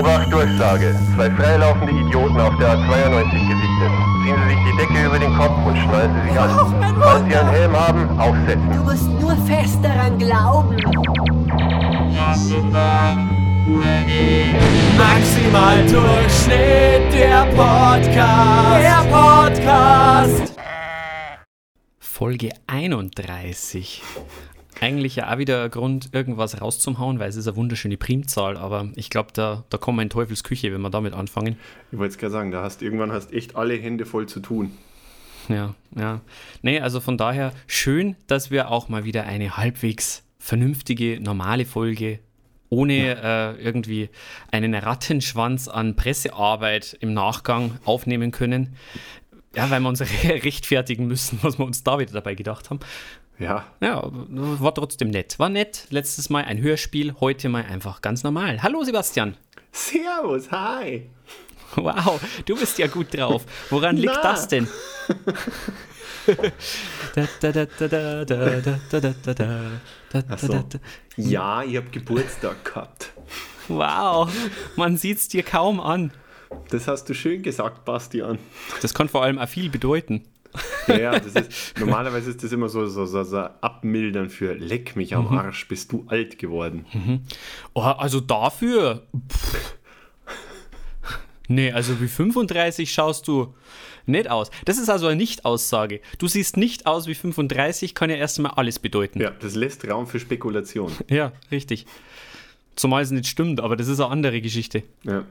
Obacht, Durchsage. Zwei freilaufende Idioten auf der A92 gesichtet. Ziehen Sie sich die Decke über den Kopf und schnallen Sie sich an. Falls Sie einen Helm haben, aufsetzen. Du musst nur fest daran glauben. Maximal Durchschnitt, der Podcast. Der Podcast. Folge 31. Eigentlich ja auch wieder Grund, irgendwas rauszuhauen, weil es ist eine wunderschöne Primzahl, aber ich glaube, da, da kommen wir in Teufels Küche, wenn wir damit anfangen. Ich wollte es gerade sagen, da hast irgendwann hast echt alle Hände voll zu tun. Ja, ja. Nee, also von daher schön, dass wir auch mal wieder eine halbwegs vernünftige, normale Folge ohne äh, irgendwie einen Rattenschwanz an Pressearbeit im Nachgang aufnehmen können. Ja, weil wir uns rechtfertigen müssen, was wir uns da wieder dabei gedacht haben. Ja. Ja, war trotzdem nett. War nett. Letztes Mal ein Hörspiel, heute mal einfach ganz normal. Hallo Sebastian. Servus, hi. Wow, du bist ja gut drauf. Woran liegt Na. das denn? Ja, ich habe Geburtstag gehabt. Wow, man sieht's dir kaum an. Das hast du schön gesagt, Bastian. Das kann vor allem auch viel bedeuten. Ja, ja, ist, normalerweise ist das immer so, so, so, so abmildern für leck mich am Arsch, bist du alt geworden. Oh, also dafür. Pff. Nee, also wie 35 schaust du nicht aus. Das ist also eine Nicht-Aussage. Du siehst nicht aus wie 35, kann ja erst einmal alles bedeuten. Ja, das lässt Raum für Spekulation. Ja, richtig. Zumal es nicht stimmt, aber das ist eine andere Geschichte. Ja.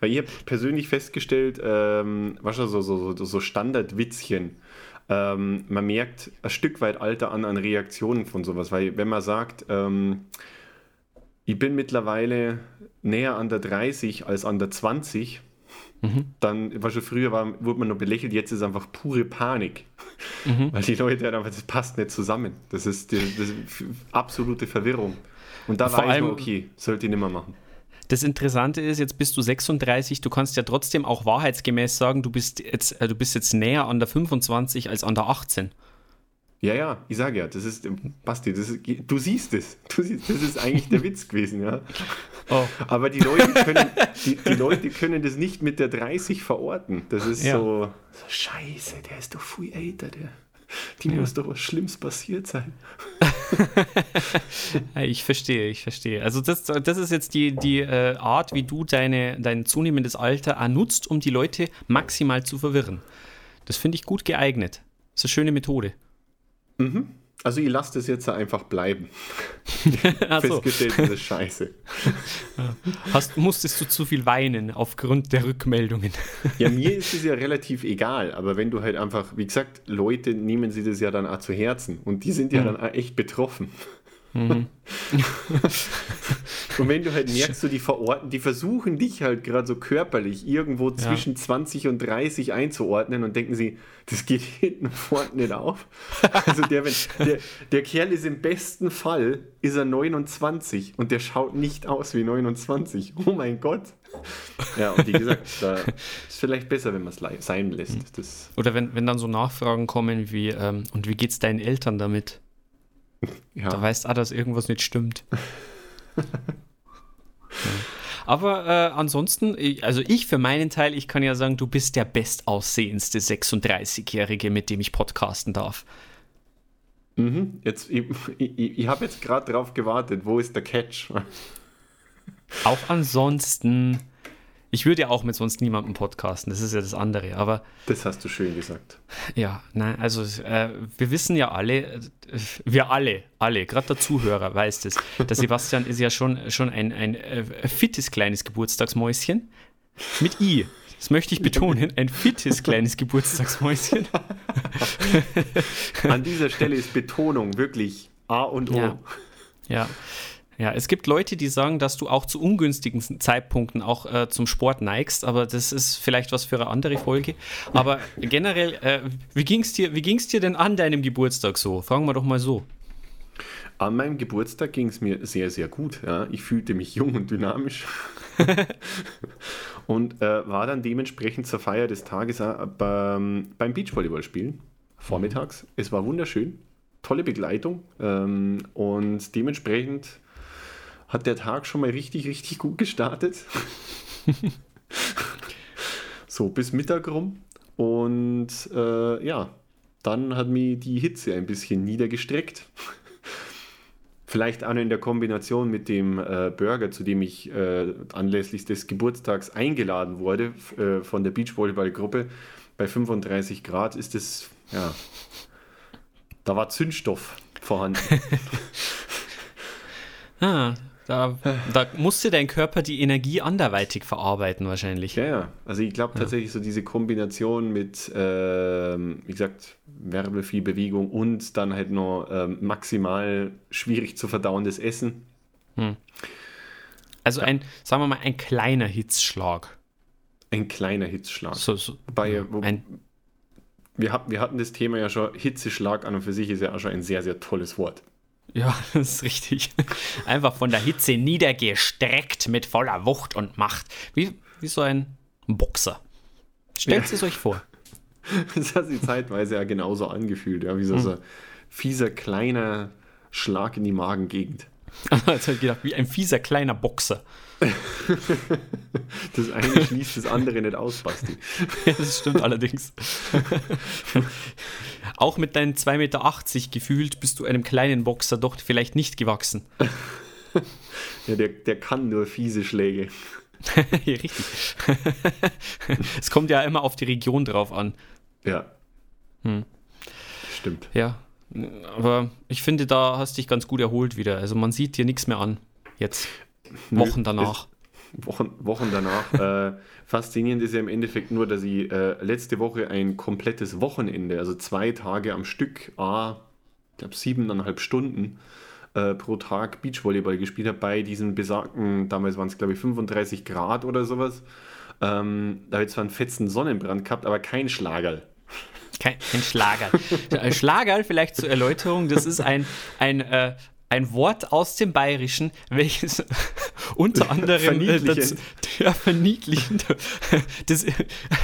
Weil ich habe persönlich festgestellt, ähm, was so, so, so, so Standardwitzchen, ähm, man merkt ein Stück weit Alter an an Reaktionen von sowas, weil wenn man sagt, ähm, ich bin mittlerweile näher an der 30 als an der 20, dann, was schon früher war, wurde man noch belächelt, jetzt ist einfach pure Panik. Weil die Leute einfach, das passt nicht zusammen. Das ist, die, das ist absolute Verwirrung. Und da war ich mir, okay, sollte ich nicht mehr machen. Das Interessante ist, jetzt bist du 36, du kannst ja trotzdem auch wahrheitsgemäß sagen, du bist jetzt, äh, du bist jetzt näher an der 25 als an der 18. Ja, ja, ich sage ja, das ist, Basti, das ist, du siehst es. Du siehst, das ist eigentlich der Witz gewesen, ja. Oh. Aber die Leute, können, die, die Leute können das nicht mit der 30 verorten. Das ist Ja. so, so, scheiße, der ist doch viel älter, der. Die muss doch was Schlimmes passiert sein. Ich verstehe, ich verstehe. Also das, das ist jetzt die, die äh, Art, wie du deine, dein zunehmendes Alter auch nutzt, um die Leute maximal zu verwirren. Das finde ich gut geeignet. Das ist eine schöne Methode. Also ich lasse das jetzt einfach bleiben. Festgestellt, das ist scheiße. hast, musstest du zu viel weinen aufgrund der Rückmeldungen? Ja, mir ist es ja relativ egal, aber wenn du halt einfach, wie gesagt, Leute nehmen sie das ja dann auch zu Herzen und die sind ja dann auch echt betroffen. und wenn du halt merkst, so die verorten, die versuchen dich halt gerade so körperlich irgendwo zwischen 20 und 30 einzuordnen und denken sie, das geht hinten und vorne nicht auf. Also der, wenn, der, der Kerl ist im besten Fall, ist er 29 und der schaut nicht aus wie 29. Oh mein Gott. Ja, und wie gesagt, da ist vielleicht besser, wenn man es sein lässt. Das, Oder wenn, wenn dann so Nachfragen kommen wie, ähm, und wie geht's deinen Eltern damit? Ja. Da weißt du, dass irgendwas nicht stimmt. Ja. Aber äh, ansonsten, also ich für meinen Teil, ich kann ja sagen, du bist der bestaussehendste 36-Jährige, mit dem ich podcasten darf. Mhm. Jetzt, ich ich, ich habe jetzt gerade drauf gewartet, wo ist der Catch? Auch ansonsten, ich würde ja auch mit sonst niemandem podcasten, das ist ja das andere, aber Das hast du schön gesagt. ja, nein, also äh, wir wissen ja alle, äh, wir alle, alle, gerade der Zuhörer weiß das, der Sebastian ist ja schon, schon ein, ein äh, fittes kleines Geburtstagsmäuschen mit I. Das möchte ich betonen, ein fittes kleines Geburtstagsmäuschen. An dieser Stelle ist Betonung wirklich A und O. Ja. Ja. Ja, es gibt Leute, die sagen, dass du auch zu ungünstigen Zeitpunkten auch äh, zum Sport neigst, aber das ist vielleicht was für eine andere Folge. Aber generell, äh, wie ging's dir, wie ging's dir denn an deinem Geburtstag so? Fragen wir doch mal so. An meinem Geburtstag ging es mir sehr, sehr gut. Ja. Ich fühlte mich jung und dynamisch. und äh, war dann dementsprechend zur Feier des Tages auch beim, beim Beachvolleyball spielen. Vormittags. Es war wunderschön. Tolle Begleitung. Ähm, und dementsprechend hat der Tag schon mal richtig, richtig gut gestartet. so, bis Mittag rum. Und äh, ja, dann hat mich die Hitze ein bisschen niedergestreckt. Vielleicht auch noch in der Kombination mit dem äh, Burger, zu dem ich äh, anlässlich des Geburtstags eingeladen wurde äh, von der Beachvolleyball-Gruppe. Bei 35 Grad ist es, ja, da war Zündstoff vorhanden. ah, da, da, musste dein Körper die Energie anderweitig verarbeiten, wahrscheinlich. Ja, ja. Also ich glaube tatsächlich ja. so diese Kombination mit, äh, wie gesagt, Wärme, viel Bewegung und dann halt noch äh, maximal schwierig zu verdauendes Essen. Hm. Also ja. ein, sagen wir mal, ein kleiner Hitzschlag. Ein kleiner Hitzschlag. So, so, Wobei, ja, wo, ein, wir, wir hatten das Thema ja schon, Hitzeschlag an und für sich ist ja auch schon ein sehr, sehr tolles Wort. Ja, das ist richtig. Einfach von der Hitze niedergestreckt mit voller Wucht und Macht. Wie, wie so ein Boxer. Stellt ja. es euch vor. Das hat sich zeitweise ja genauso angefühlt, ja, wie so, hm. so ein fieser kleiner Schlag in die Magengegend. Ich gedacht, wie ein fieser kleiner Boxer. das eine schließt das andere nicht aus, Basti. Ja, das stimmt allerdings. Auch mit deinen 2,80 Meter gefühlt bist du einem kleinen Boxer doch vielleicht nicht gewachsen. Ja, der, der kann nur fiese Schläge. ja, richtig. es kommt ja immer auf die Region drauf an. Ja. Hm. Stimmt. Ja. Aber ich finde, da hast du dich ganz gut erholt wieder. Also man sieht dir nichts mehr an. Jetzt. Wochen danach. Wochen, Wochen danach. äh, faszinierend ist ja im Endeffekt nur, dass ich äh, letzte Woche ein komplettes Wochenende, also zwei Tage am Stück, a, ich glaube siebeneinhalb Stunden äh, pro Tag Beachvolleyball gespielt habe, bei diesen besagten, damals waren es glaube ich 35 Grad oder sowas. Ähm, da habe ich zwar einen fetzen Sonnenbrand gehabt, aber kein Schlagerl. Kein, kein Schlager. Schlager, vielleicht zur Erläuterung, das ist ein, ein, äh, ein Wort aus dem Bayerischen, welches unter anderem äh, dazu, ja, verniedlichend das,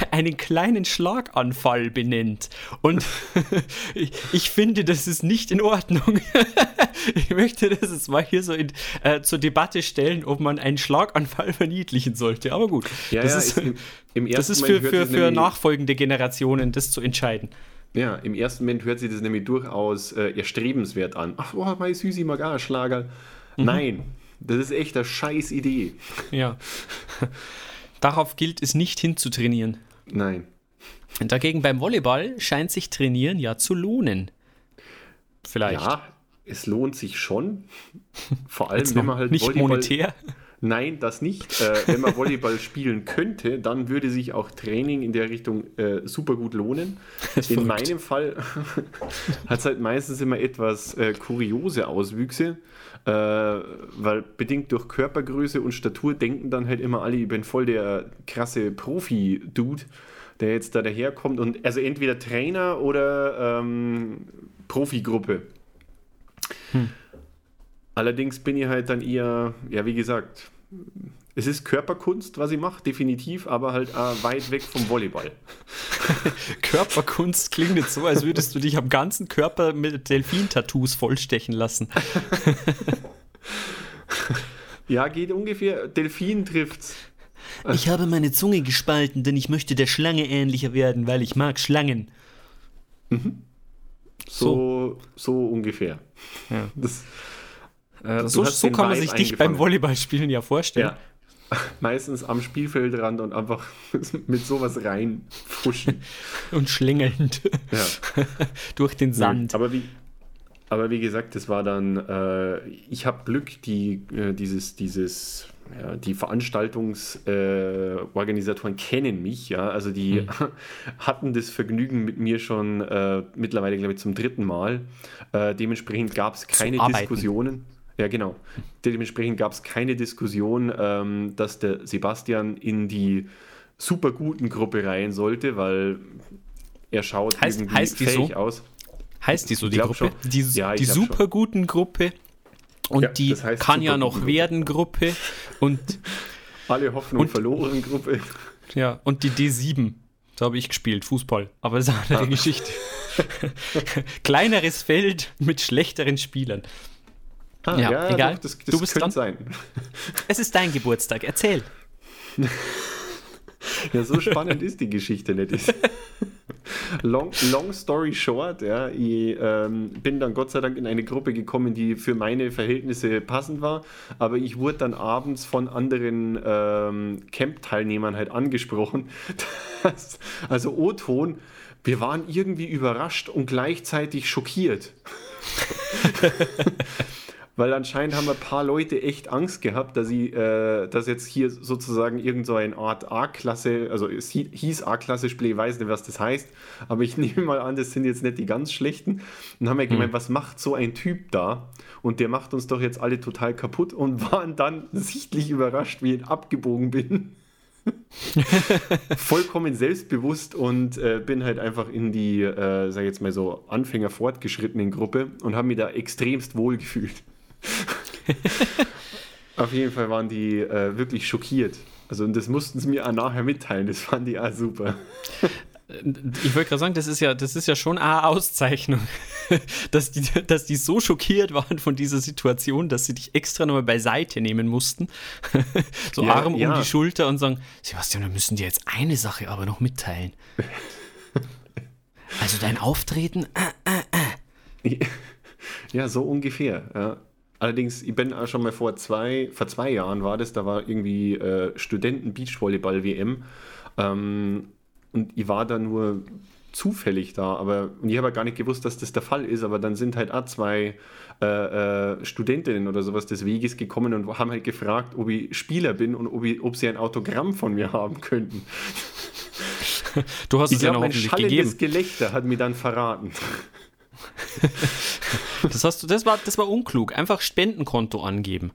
einen kleinen Schlaganfall benennt. Und ich, ich, finde, das ist nicht in Ordnung. ich möchte das jetzt mal hier so in, äh, zur Debatte stellen, ob man einen Schlaganfall verniedlichen sollte. Aber gut, ja, das, ja, ist, im, im das ist für, für, für nachfolgende Generationen, das zu entscheiden. Ja, im ersten Moment hört sich das nämlich durchaus äh, erstrebenswert an. Ach, oh, mein Süßi mag auch Schlager. Mhm. Nein, das ist echt eine scheiß Idee. Ja. Darauf gilt es nicht hinzutrainieren. Nein. Dagegen beim Volleyball scheint sich Trainieren ja zu lohnen. Vielleicht. Ja, es lohnt sich schon. Vor allem, wenn man halt nicht Volleyball, monetär. Nein, das nicht. Äh, wenn man Volleyball spielen könnte, dann würde sich auch Training in der Richtung äh, super gut lohnen. In verrückt. meinem Fall hat es halt meistens immer etwas äh, kuriose Auswüchse, äh, weil bedingt durch Körpergröße und Statur denken dann halt immer alle, ich bin voll der krasse Profi-Dude, der jetzt da daherkommt und also entweder Trainer oder ähm, Profigruppe. Hm. Allerdings bin ich halt dann eher, ja, wie gesagt, es ist Körperkunst, was ich mache, definitiv, aber halt äh, weit weg vom Volleyball. Körperkunst klingt jetzt so, als würdest du dich am ganzen Körper mit Delfin-Tattoos vollstechen lassen. ja, geht ungefähr. Delfin trifft's. Ich habe meine Zunge gespalten, denn ich möchte der Schlange ähnlicher werden, weil ich mag Schlangen. Mhm. So, so, so ungefähr. Ja. Das, äh, so, so kann man sich dich beim Volleyballspielen ja vorstellen. Ja. Meistens am Spielfeldrand und einfach mit sowas reinfuschen. und schlängelnd ja. durch den Sand. aber wie, aber wie gesagt, das war dann, äh, ich habe Glück, die, äh, dieses, dieses, ja, die Veranstaltungsorganisatoren äh, kennen mich, ja, also die mhm. hatten das Vergnügen mit mir schon äh, mittlerweile, glaube ich, zum dritten Mal. Äh, dementsprechend gab es keine Diskussionen. Ja, genau. Dementsprechend gab es keine Diskussion, ähm, dass der Sebastian in die super guten Gruppe rein sollte, weil er schaut heißt, irgendwie heißt fähig so? aus. Heißt die so, die Gruppe? Schon. Die, ja, die super schon. guten Gruppe und ja, die das heißt kann ja noch werden Gruppe und alle Hoffnung und, verloren Gruppe. Ja, und die D7. Da habe ich gespielt, Fußball. Aber das ist eine andere ah. Geschichte. Kleineres Feld mit schlechteren Spielern. Ah, ja, ja, egal. Doch, das, das du bist dran. sein. Es ist dein Geburtstag. Erzähl. ja, so spannend ist die Geschichte nicht. Long, long story short, ja, ich ähm, bin dann Gott sei Dank in eine Gruppe gekommen, die für meine Verhältnisse passend war, aber ich wurde dann abends von anderen ähm, Camp-Teilnehmern halt angesprochen. Dass, also O-Ton, wir waren irgendwie überrascht und gleichzeitig schockiert. Weil anscheinend haben ein paar Leute echt Angst gehabt, dass sie, äh, dass jetzt hier sozusagen irgend so eine Art A-Klasse, also es hieß A-Klasse-Spiel, ich weiß nicht, was das heißt, aber ich nehme mal an, das sind jetzt nicht die ganz schlechten. Und haben wir gemeint, mhm. was macht so ein Typ da? Und der macht uns doch jetzt alle total kaputt und waren dann sichtlich überrascht, wie ich abgebogen bin. vollkommen selbstbewusst und äh, bin halt einfach in die, äh, sag ich jetzt mal so, Anfänger fortgeschrittenen Gruppe und habe mich da extremst wohl gefühlt. Auf jeden Fall waren die äh, wirklich schockiert. Also, und das mussten sie mir auch nachher mitteilen. Das fanden die auch super. Ich wollte gerade sagen, das ist ja, das ist ja schon eine Auszeichnung, dass die, dass die so schockiert waren von dieser Situation, dass sie dich extra nochmal beiseite nehmen mussten. so ja, Arm ja. um die Schulter und sagen: Sebastian, wir müssen dir jetzt eine Sache aber noch mitteilen. also dein Auftreten, äh, äh, äh. Ja, so ungefähr. Ja. Allerdings, ich bin auch schon mal vor zwei, vor zwei Jahren war das, da war irgendwie äh, Studenten-Beachvolleyball-WM. Ähm, und ich war da nur zufällig da, aber und ich habe gar nicht gewusst, dass das der Fall ist, aber dann sind halt auch zwei äh, äh, Studentinnen oder sowas des Weges gekommen und haben halt gefragt, ob ich Spieler bin und ob, ich, ob sie ein Autogramm von mir haben könnten. Du hast ich es glaub, ja noch schallendes gegeben. Gelächter hat mir dann verraten. das, hast du, das, war, das war unklug. Einfach Spendenkonto angeben.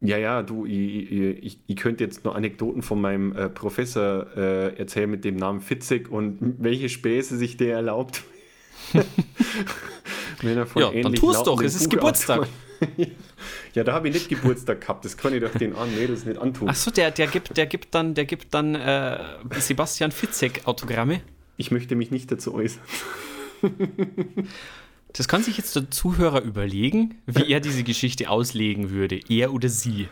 Ja, ja, du, ich, ich, ich könnte jetzt noch Anekdoten von meinem äh, Professor äh, erzählen mit dem Namen Fitzig und welche Späße sich der erlaubt. Wenn er von ja, dann tust doch, es ist Geburtstag. ja, da habe ich nicht Geburtstag gehabt, das kann ich doch den anderen Mädels nicht antun. Achso, der, der, gibt, der gibt dann, der gibt dann äh, Sebastian Fitzek Autogramme. Ich möchte mich nicht dazu äußern. Das kann sich jetzt der Zuhörer überlegen, wie er diese Geschichte auslegen würde, er oder sie.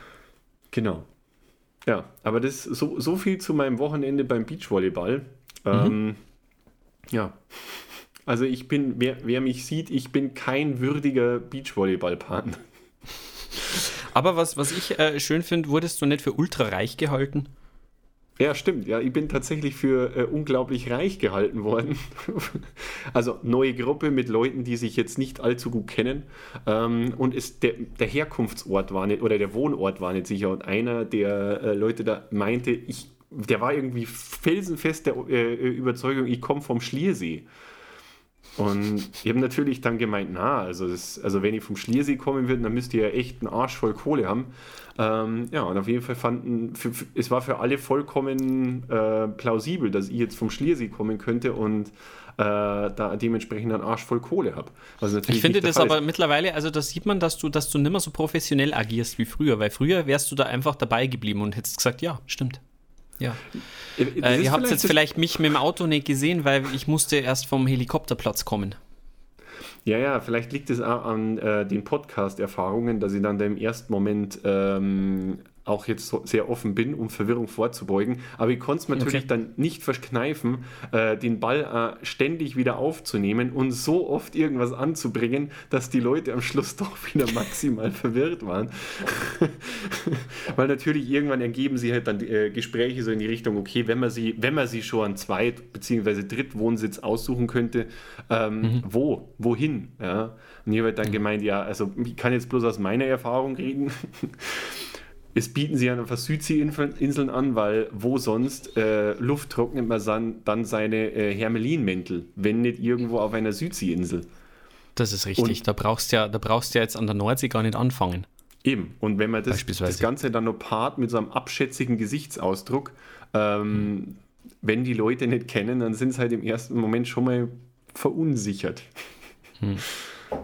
Genau. Ja, aber das so, so viel zu meinem Wochenende beim Beachvolleyball. Mhm. Ähm, ja. Also ich bin, wer, wer mich sieht, ich bin kein würdiger Beachvolleyball-Partner. Aber was, was ich äh, schön finde, wurdest du nicht für ultra reich gehalten? Ja, stimmt. Ja, ich bin tatsächlich für äh, unglaublich reich gehalten worden. also neue Gruppe mit Leuten, die sich jetzt nicht allzu gut kennen. Ähm, und ist der, der Herkunftsort war nicht, oder der Wohnort war nicht sicher. Und einer der äh, Leute da meinte, ich, der war irgendwie felsenfest der äh, Überzeugung, ich komme vom Schliersee. Und ich habe natürlich dann gemeint, na, also, das, also wenn ich vom Schliersee kommen würde, dann müsst ihr ja echt einen Arsch voll Kohle haben. Ähm, ja, und auf jeden Fall fanden, für, für, es war für alle vollkommen äh, plausibel, dass ich jetzt vom Schliersee kommen könnte und äh, da dementsprechend einen Arsch voll Kohle habe. Ich finde das aber ist. mittlerweile, also das sieht man, dass du, dass du nicht mehr so professionell agierst wie früher, weil früher wärst du da einfach dabei geblieben und hättest gesagt, ja, stimmt. Ja. Äh, ihr habt jetzt vielleicht mich mit dem Auto nicht gesehen, weil ich musste erst vom Helikopterplatz kommen. Ja, ja, vielleicht liegt es auch an äh, den Podcast-Erfahrungen, dass ich dann im ersten Moment ähm, auch jetzt so sehr offen bin, um Verwirrung vorzubeugen. Aber ich konnte es natürlich okay. dann nicht verkneifen, äh, den Ball äh, ständig wieder aufzunehmen und so oft irgendwas anzubringen, dass die Leute am Schluss doch wieder maximal verwirrt waren. Weil natürlich irgendwann ergeben sie halt dann äh, Gespräche so in die Richtung, okay, wenn man sie, wenn man sie schon einen Zweit- bzw. Drittwohnsitz aussuchen könnte, ähm, mhm. wo, wohin? Ja? Und ich habe halt dann mhm. gemeint, ja, also ich kann jetzt bloß aus meiner Erfahrung reden. Es bieten sie ja einfach Südseeinseln an, weil wo sonst äh, Luft trocknet man dann seine äh, Hermelinmäntel, wenn nicht irgendwo auf einer Südseeinsel. Das ist richtig. Und da brauchst du ja, da brauchst ja jetzt an der Nordsee gar nicht anfangen. Eben. Und wenn man das, das Ganze dann noch paart mit so einem abschätzigen Gesichtsausdruck, ähm, hm. wenn die Leute nicht kennen, dann sind sie halt im ersten Moment schon mal verunsichert. Hm.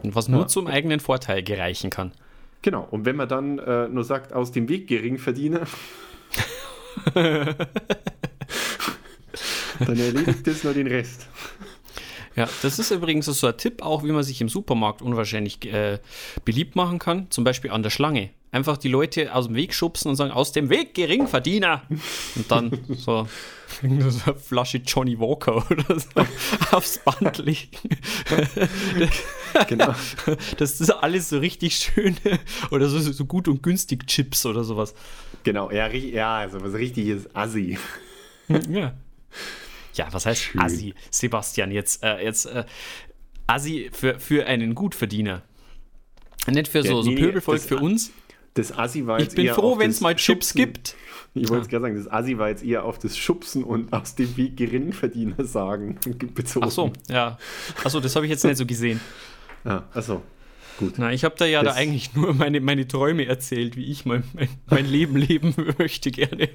Und was nur ja. zum eigenen Vorteil gereichen kann. Genau, und wenn man dann äh, nur sagt, aus dem Weg Geringverdiener, dann erledigt das nur den Rest. Ja, das ist übrigens so ein Tipp auch, wie man sich im Supermarkt unwahrscheinlich äh, beliebt machen kann. Zum Beispiel an der Schlange. Einfach die Leute aus dem Weg schubsen und sagen, aus dem Weg, Geringverdiener. Und dann so, so eine Flasche Johnny Walker oder so aufs Band legen. Genau. Das ist alles so richtig schön. Oder so, so gut und günstig Chips oder sowas. Genau, ja, ja also was richtiges Assi. Ja. Ja, was heißt Schön. Assi? Sebastian, jetzt, äh, jetzt äh, Assi für, für einen Gutverdiener. Nicht für so, Ja, so nee, Pöbelvolk, für uns. Das Assi war Ich jetzt bin eher froh, wenn es mal Chips Schubsen- gibt. Ich wollte es gerade sagen, das Assi war jetzt eher auf das Schubsen und aus dem Weg Geringverdiener sagen bezogen. Ach so, ja. Ach so, das habe ich jetzt nicht so gesehen. Ja, achso. Gut. Na, ich habe da ja da eigentlich nur meine, meine Träume erzählt, wie ich mein, mein, mein Leben leben möchte gerne.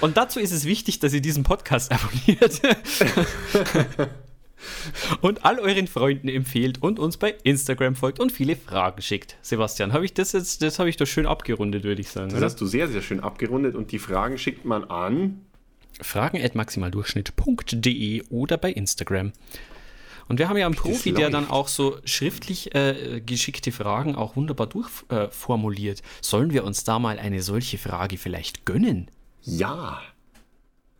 Und dazu ist es wichtig, dass ihr diesen Podcast abonniert. Und all euren Freunden empfehlt und uns bei Instagram folgt und viele Fragen schickt. Sebastian, habe ich das jetzt, das habe ich doch schön abgerundet, würde ich sagen. Das Oder? hast du sehr, sehr schön abgerundet und die Fragen schickt man an. Fragen at maximaldurchschnitt.de oder bei Instagram. Und wir haben ja einen Profi, der dann auch so schriftlich äh, geschickte Fragen auch wunderbar durchformuliert. Äh. Sollen wir uns da mal eine solche Frage vielleicht gönnen? Ja.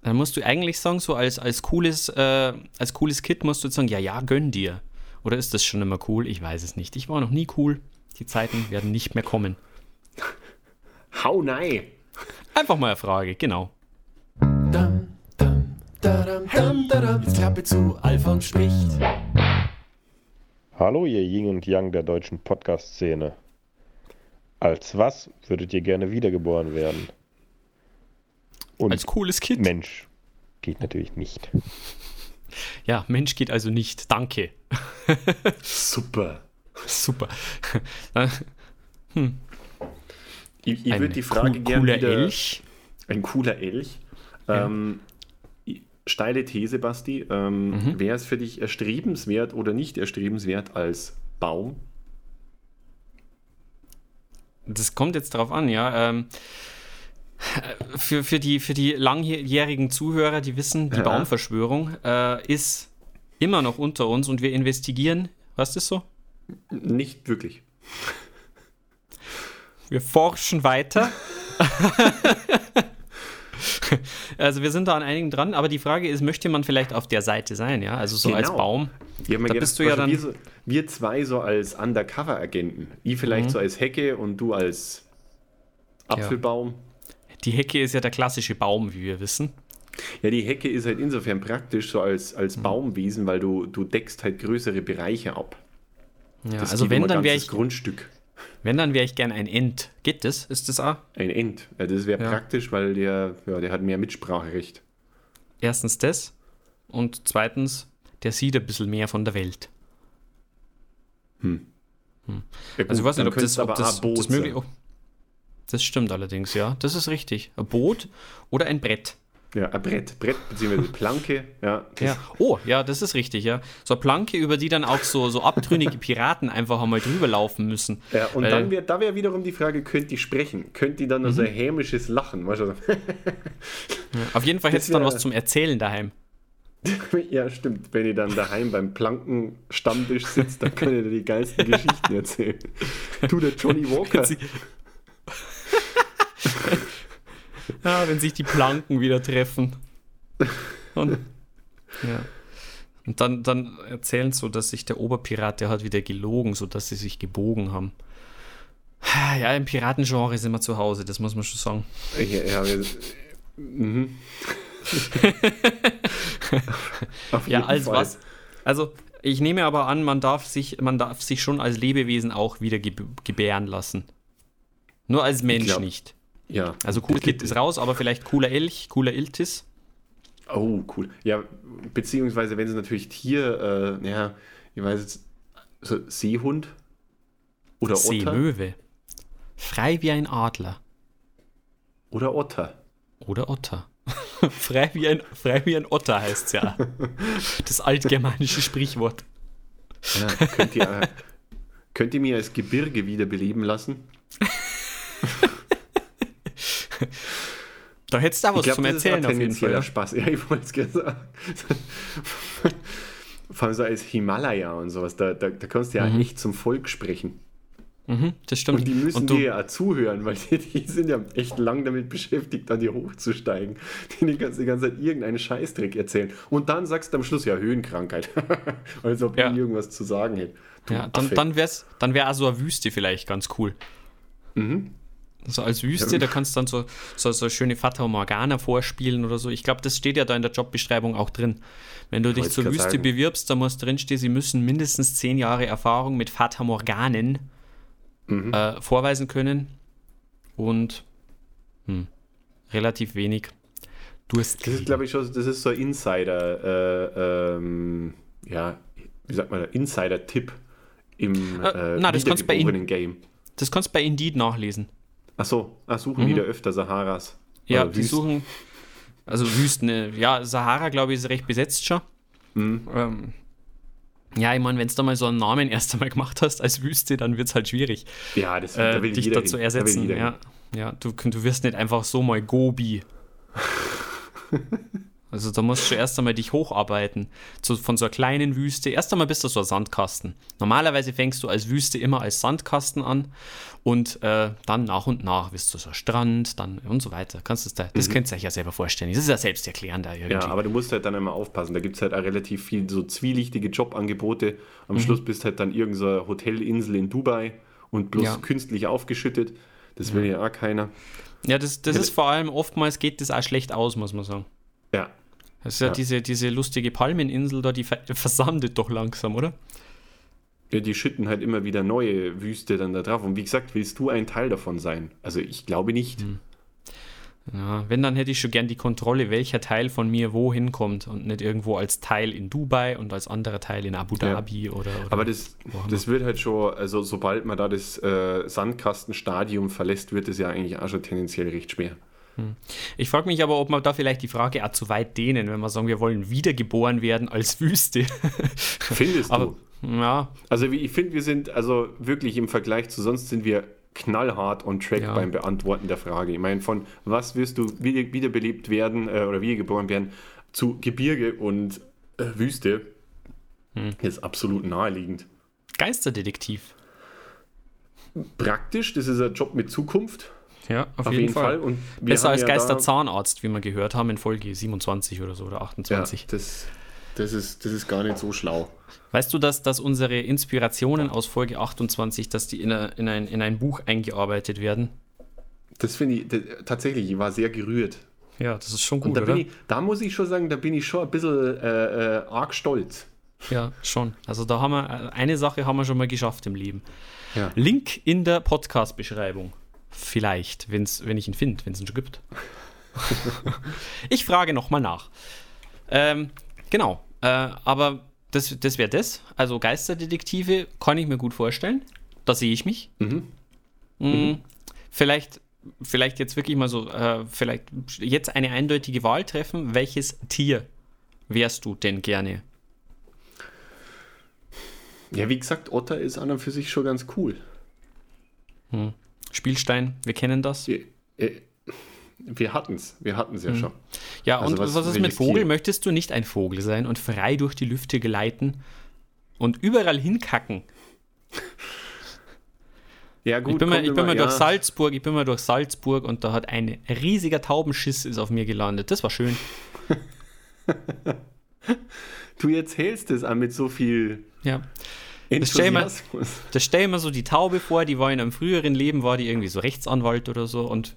Dann musst du eigentlich sagen, so als, als, cooles, äh, als cooles Kid musst du sagen, ja, ja, gönn dir. Oder ist das schon immer cool? Ich weiß es nicht. Ich war noch nie cool. Die Zeiten werden nicht mehr kommen. Hau nein. Einfach mal eine Frage, genau. Dam, dadam, dam, dadam. Jetzt Klappe zu, Alfons spricht. Hallo, ihr Yin und Yang der deutschen Podcast-Szene. Als was würdet ihr gerne wiedergeboren werden? Und Als cooles Kid. Mensch geht natürlich nicht. Ja, Mensch geht also nicht. Danke. Super. Super. Ich, ich Ein würde die Frage cool- gerne cooler wieder... Elch. Ein cooler Elch. Ähm, steile These, Basti. Ähm, Mhm. Wäre es für dich erstrebenswert oder nicht erstrebenswert als Baum? Das kommt jetzt drauf an, ja. Ähm, für, für, die, für die langjährigen Zuhörer, die wissen, die Ja. Baumverschwörung äh, ist immer noch unter uns und wir investigieren. Was ist so? Nicht wirklich. Wir forschen weiter. also wir sind da an einigen dran, aber die Frage ist, möchte man vielleicht auf der Seite sein, ja? Also so als Genau. Baum. Ich hab mir Da gedacht, bist du ja zum Beispiel dann- Wir, so, wir zwei so als Undercover-Agenten. Ich vielleicht Mhm. so als Hecke und du als Apfelbaum. Die Hecke ist ja der klassische Baum, wie wir wissen. Ja, die Hecke ist halt insofern praktisch so als, als Mhm. Baumwesen, weil du, du deckst halt größere Bereiche ab. Ja, Das also wenn dann wäre ich, Grundstück. Wenn dann wäre ich gern ein Ent. Geht das? Ist das auch? Ein End. Ja, das wäre Ja. praktisch, weil der, ja, der hat mehr Mitspracherecht. Erstens das und zweitens, der sieht ein bisschen mehr von der Welt. Ja, Also ich weiß nicht, ob das, ob das, das möglich sein. oh, Das stimmt allerdings, ja. Das ist richtig. Ein Boot oder ein Brett. Ja, ein Brett. Brett bzw. Planke. Ja, Ja. Oh, ja, das ist richtig, ja. So eine Planke, über die dann auch so, so abtrünnige Piraten einfach einmal drüber laufen müssen. Ja, und dann wär, da wäre wiederum die Frage, könnt die sprechen? Könnt die dann nur Mhm. so ein hämisches Lachen? Weißt du? Auf jeden Fall hättest du dann was zum Erzählen daheim. ja, stimmt. Wenn ihr dann daheim beim Plankenstammtisch sitzt, dann könnt ihr die geilsten Geschichten erzählen. Du, der Johnny Walker. Ja, wenn sich die Planken wieder treffen. Und, ja. Und dann, dann erzählen so, dass sich der Oberpirat, der hat wieder gelogen, sodass sie sich gebogen haben. Ja, im Piratengenre sind wir zu Hause, das muss man schon sagen. Ja, ja, wir, mhm. Ja, als Fall. was? Also, ich nehme aber an, man darf sich, man darf sich schon als Lebewesen auch wieder geb gebären lassen. Nur als Mensch glaub- nicht. Ja. Also cool Kid ist raus, aber vielleicht cooler Elch, cooler Iltis. Oh, cool. Ja, beziehungsweise wenn es natürlich Tier, äh, ja, ich weiß jetzt, so Seehund oder Otter. Seemöwe. Frei wie ein Adler. Oder Otter. Oder Otter. frei, wie ein, frei wie ein Otter heißt es ja. Das altgermanische Sprichwort. Ja, könnt, ihr, äh, könnt ihr mir als Gebirge wiederbeleben lassen? Da hättest du auch was glaub, zum Erzählen auf jeden Fall. Spaß. Ja, ich wollte es gerne sagen. Vor allem so als Himalaya und sowas, da, da, da kannst du ja echt zum Volk sprechen. Mhm, das stimmt. Und die müssen Und du, dir ja zuhören, weil die, die sind ja echt lang damit beschäftigt, an dir hochzusteigen. Die die ganze, die ganze Zeit irgendeinen Scheißdreck erzählen. Und dann sagst du am Schluss ja Höhenkrankheit. Als ob Ja. ich irgendwas zu sagen hätte. Du ja, dann, Affe. dann wäre dann wär auch so eine Wüste vielleicht ganz cool. Mhm. So als Wüste, da kannst du dann so, so, so schöne Fata Morgana vorspielen oder so. Ich glaube, das steht ja da in der Jobbeschreibung auch drin. Wenn du dich zur Wüste sagen. bewirbst, da muss drinstehen, sie müssen mindestens zehn Jahre Erfahrung mit Fata Morganen Mhm. äh, vorweisen können und hm, relativ wenig Durst. Das ist, glaube ich, schon, das ist so ein Insider, äh, ähm, ja, wie sagt man, Insider-Tipp im Äh, äh, na, das kannst bei wiedergeborenen Game. Das kannst du bei Indeed nachlesen. Achso, ach, suchen wieder öfter Saharas. Mhm. Ja, Oder die Wüsten. suchen. Also Wüsten, äh, ja, Sahara, glaube ich, ist recht besetzt schon. Mhm. Ähm, ja, ich meine, wenn du da mal so einen Namen erst einmal gemacht hast als Wüste, dann wird es halt schwierig, Ja, das äh, da will dich jeder da zu hin. Da will ersetzen. jeder Ja, ja du, du wirst nicht einfach so mal Gobi. Also da musst du erst einmal dich hocharbeiten. Zu, von so einer kleinen Wüste. Erst einmal bist du so ein Sandkasten. Normalerweise fängst du als Wüste immer als Sandkasten an und äh, dann nach und nach wirst du so ein Strand, dann und so weiter. Kannst du's da, das könnt ihr euch ja selber vorstellen. Das ist ja irgendwie. Mhm. Ja, aber du musst halt dann einmal aufpassen. Da gibt es halt auch relativ viel so zwielichtige Jobangebote. Mhm. Am Schluss bist halt dann irgendeine so Hotelinsel in Dubai und bloß Ja. künstlich aufgeschüttet. Das will ja auch keiner. Ja, das, das ist vor allem oftmals geht das auch schlecht aus, muss man sagen. Ja, Das ist ja, Ja. Diese, diese lustige Palmeninsel da, die ver versandet doch langsam, oder? Ja, die schütten halt immer wieder neue Wüste dann da drauf. Und wie gesagt, willst du ein Teil davon sein? Also ich glaube nicht. Mhm. Ja, wenn, dann hätte ich schon gern die Kontrolle, welcher Teil von mir wohin kommt und nicht irgendwo als Teil in Dubai und als anderer Teil in Abu Ja. Dhabi oder, oder. Aber das, das wird halt schon, also sobald man da das äh, Sandkastenstadium verlässt, wird es ja eigentlich auch schon tendenziell recht schwer. Ich frage mich aber, ob man da vielleicht die Frage auch zu weit dehnen, wenn wir sagen, wir wollen wiedergeboren werden als Wüste. Findest aber du? ja, Also ich finde, wir sind also wirklich im Vergleich zu sonst sind wir knallhart on track Ja. beim Beantworten der Frage. Ich meine, von was wirst du wieder, wiederbelebt werden äh, oder wiedergeboren werden zu Gebirge und äh, Wüste Hm. ist absolut naheliegend. Geisterdetektiv. Praktisch, das ist ein Job mit Zukunft, Ja, auf, auf, jeden, Fall. Und wir Besser als ja Geisterzahnarzt, wie wir gehört haben in Folge 27 oder so oder Ja, 28. das, das, ist, das ist gar nicht so schlau. Weißt du, dass, dass unsere Inspirationen aus Folge 28, dass die in, a- in, ein, in ein Buch eingearbeitet werden? Das finde ich das, tatsächlich, ich war sehr gerührt. Ja, das ist schon Und gut, da, oder? bin ich, da muss ich schon sagen, da bin ich schon ein bisschen äh, äh, arg stolz. Ja, schon. Also da haben wir, äh, eine Sache haben wir schon mal geschafft im Leben. Ja. Link in der Podcast-Beschreibung. Vielleicht, wenn's, wenn ich ihn finde, wenn es ihn schon gibt. ich frage nochmal nach. Ähm, genau. Äh, aber das, das wäre das. Also Geisterdetektive kann ich mir gut vorstellen. Da sehe ich mich. Mhm. Vielleicht, vielleicht jetzt wirklich mal so, äh, vielleicht jetzt eine eindeutige Wahl treffen. Welches Tier wärst du denn gerne? Ja, wie gesagt, Otter ist an und für sich schon ganz cool. Spielstein, wir kennen das. Wir, äh, wir hatten es, wir hatten es ja schon. Ja, Also und was- was, ist mit Vogel? Tier? Möchtest du nicht ein Vogel sein und frei durch die Lüfte gleiten und überall hinkacken? Ja, gut, ich bin mal, ich bin mal durch ja. Salzburg, ich bin mal durch Salzburg und da hat ein riesiger Taubenschiss ist auf mir gelandet. Das war schön. Du erzählst es auch mit so viel Ja. Stell mal- Enthusiasmus. Da stell mir so die Taube vor, die war in einem früheren Leben, war die irgendwie so Rechtsanwalt oder so und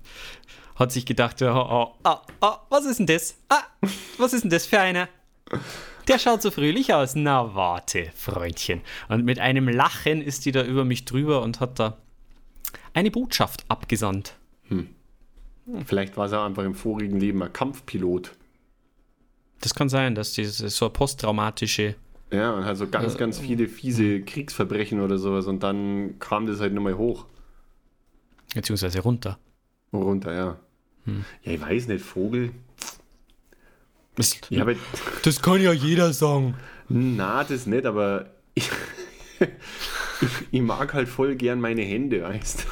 hat sich gedacht, ja, ah, ah, ah, was ist denn das? Ah, was ist denn das für einer? Der schaut so fröhlich aus. Na warte, Freundchen. Und mit einem Lachen ist die da über mich drüber und hat da eine Botschaft abgesandt. Vielleicht war auch einfach im vorigen Leben ein Kampfpilot. Das kann sein, dass diese so eine posttraumatische. Ja, und hat so ganz, Äh, ganz viele fiese Kriegsverbrechen oder sowas und dann kam das halt nochmal hoch. Beziehungsweise runter. Runter, ja. Hm. Ja, ich weiß nicht, Vogel. Das, Ja, aber, das kann ja jeder sagen. na, das nicht, aber ich, ich, mag halt voll gern meine Hände, weißt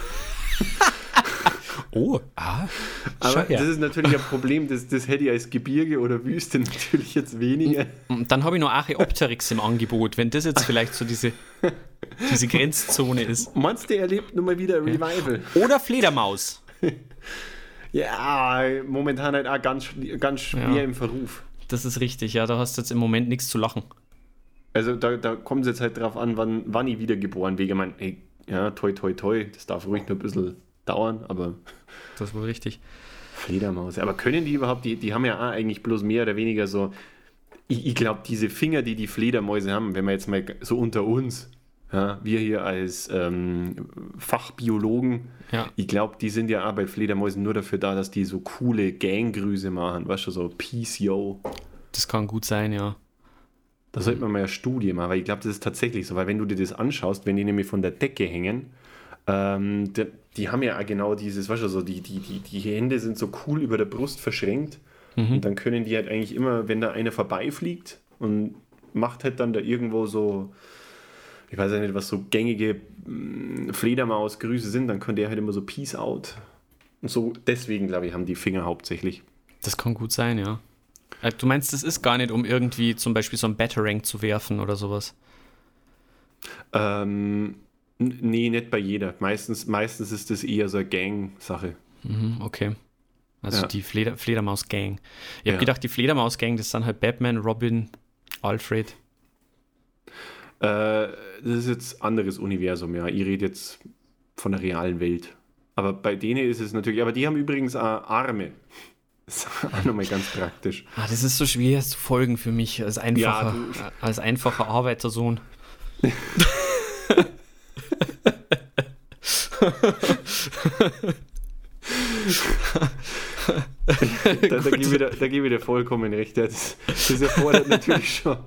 Oh, ah, Aber das ist natürlich ein Problem, das, das hätte ich als Gebirge oder Wüste natürlich jetzt weniger. Und Dann habe ich noch Archeopteryx im Angebot, wenn das jetzt vielleicht so diese, diese Grenzzone ist. Meinst du, er erlebt nun mal wieder Revival? Oder Fledermaus. Ja, momentan halt auch ganz, ganz schwer Ja. im Verruf. Das ist richtig, ja, da hast du jetzt im Moment nichts zu lachen. Also da, da kommt es jetzt halt drauf an, wann, wann ich wiedergeboren werde. Ich meine, ey, ja, toi, toi, toi, das darf ruhig noch ein bisschen dauern, aber Das ist wohl richtig. Fledermaus. Aber können die überhaupt, die, die haben ja eigentlich bloß mehr oder weniger so, ich, ich glaube, diese Finger, die die Fledermäuse haben, wenn wir jetzt mal so unter uns, ja, wir hier als ähm, Fachbiologen, Ja. ich glaube, die sind ja auch bei Fledermäusen nur dafür da, dass die so coole Ganggrüße machen, weißt du, so Peace, yo. Das kann gut sein, ja. Da sollte man mal eine Studie machen, weil ich glaube, das ist tatsächlich so, weil wenn du dir das anschaust, wenn die nämlich von der Decke hängen, ähm, die, die haben ja auch genau dieses, weißt du, so die, die, die, die Hände sind so cool über der Brust verschränkt und dann können die halt eigentlich immer, wenn da einer vorbeifliegt und macht halt dann da irgendwo so, ich weiß ja nicht, was so gängige mm, Fledermausgrüße sind, dann könnte er halt immer so Peace out. Und so, deswegen glaube ich, haben die Finger hauptsächlich. Das kann gut sein, ja. Äh, Du meinst, das ist gar nicht, um irgendwie zum Beispiel so ein Batarang zu werfen oder sowas? Ähm, nee, nicht bei jeder. Meistens, meistens ist das eher so eine Gang-Sache. Mhm, okay. Also Ja. die Fleder Fledermaus-Gang. Ich habe Ja. gedacht, die Fledermaus-Gang, das sind halt Batman, Robin, Alfred. Äh, das ist jetzt anderes Universum, ja. Ich rede jetzt von der realen Welt. Aber bei denen ist es natürlich, aber die haben übrigens auch Arme. Das ist auch nochmal ganz praktisch. Ah, das ist so schwer zu folgen für mich als einfacher, Ja, als einfacher Arbeitersohn. Da, da gebe ich, dir- da gebe ich dir vollkommen recht. Ja, das, das erfordert natürlich schon.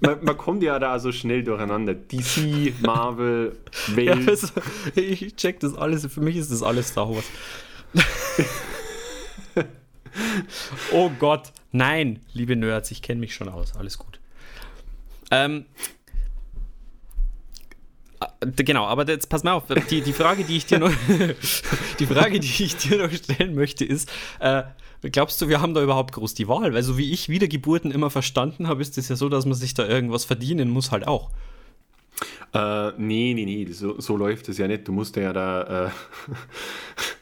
Man, man kommt ja da so schnell durcheinander. DC, Marvel, Ja, Welt. also, ich check das alles, für mich ist das alles Star Wars. oh Gott, nein, liebe Nerds, ich kenne mich schon aus, alles gut. Ähm, äh, genau, aber jetzt pass mal auf, die, die Frage, die ich dir noch, die Frage, die ich dir noch stellen möchte, ist, äh, glaubst du, wir haben da überhaupt groß die Wahl? Weil so wie ich Wiedergeburten immer verstanden habe, ist es ja so, dass man sich da irgendwas verdienen muss halt auch. Äh, nee, nee, nee, so, so läuft es ja nicht. Du musst ja da. Äh,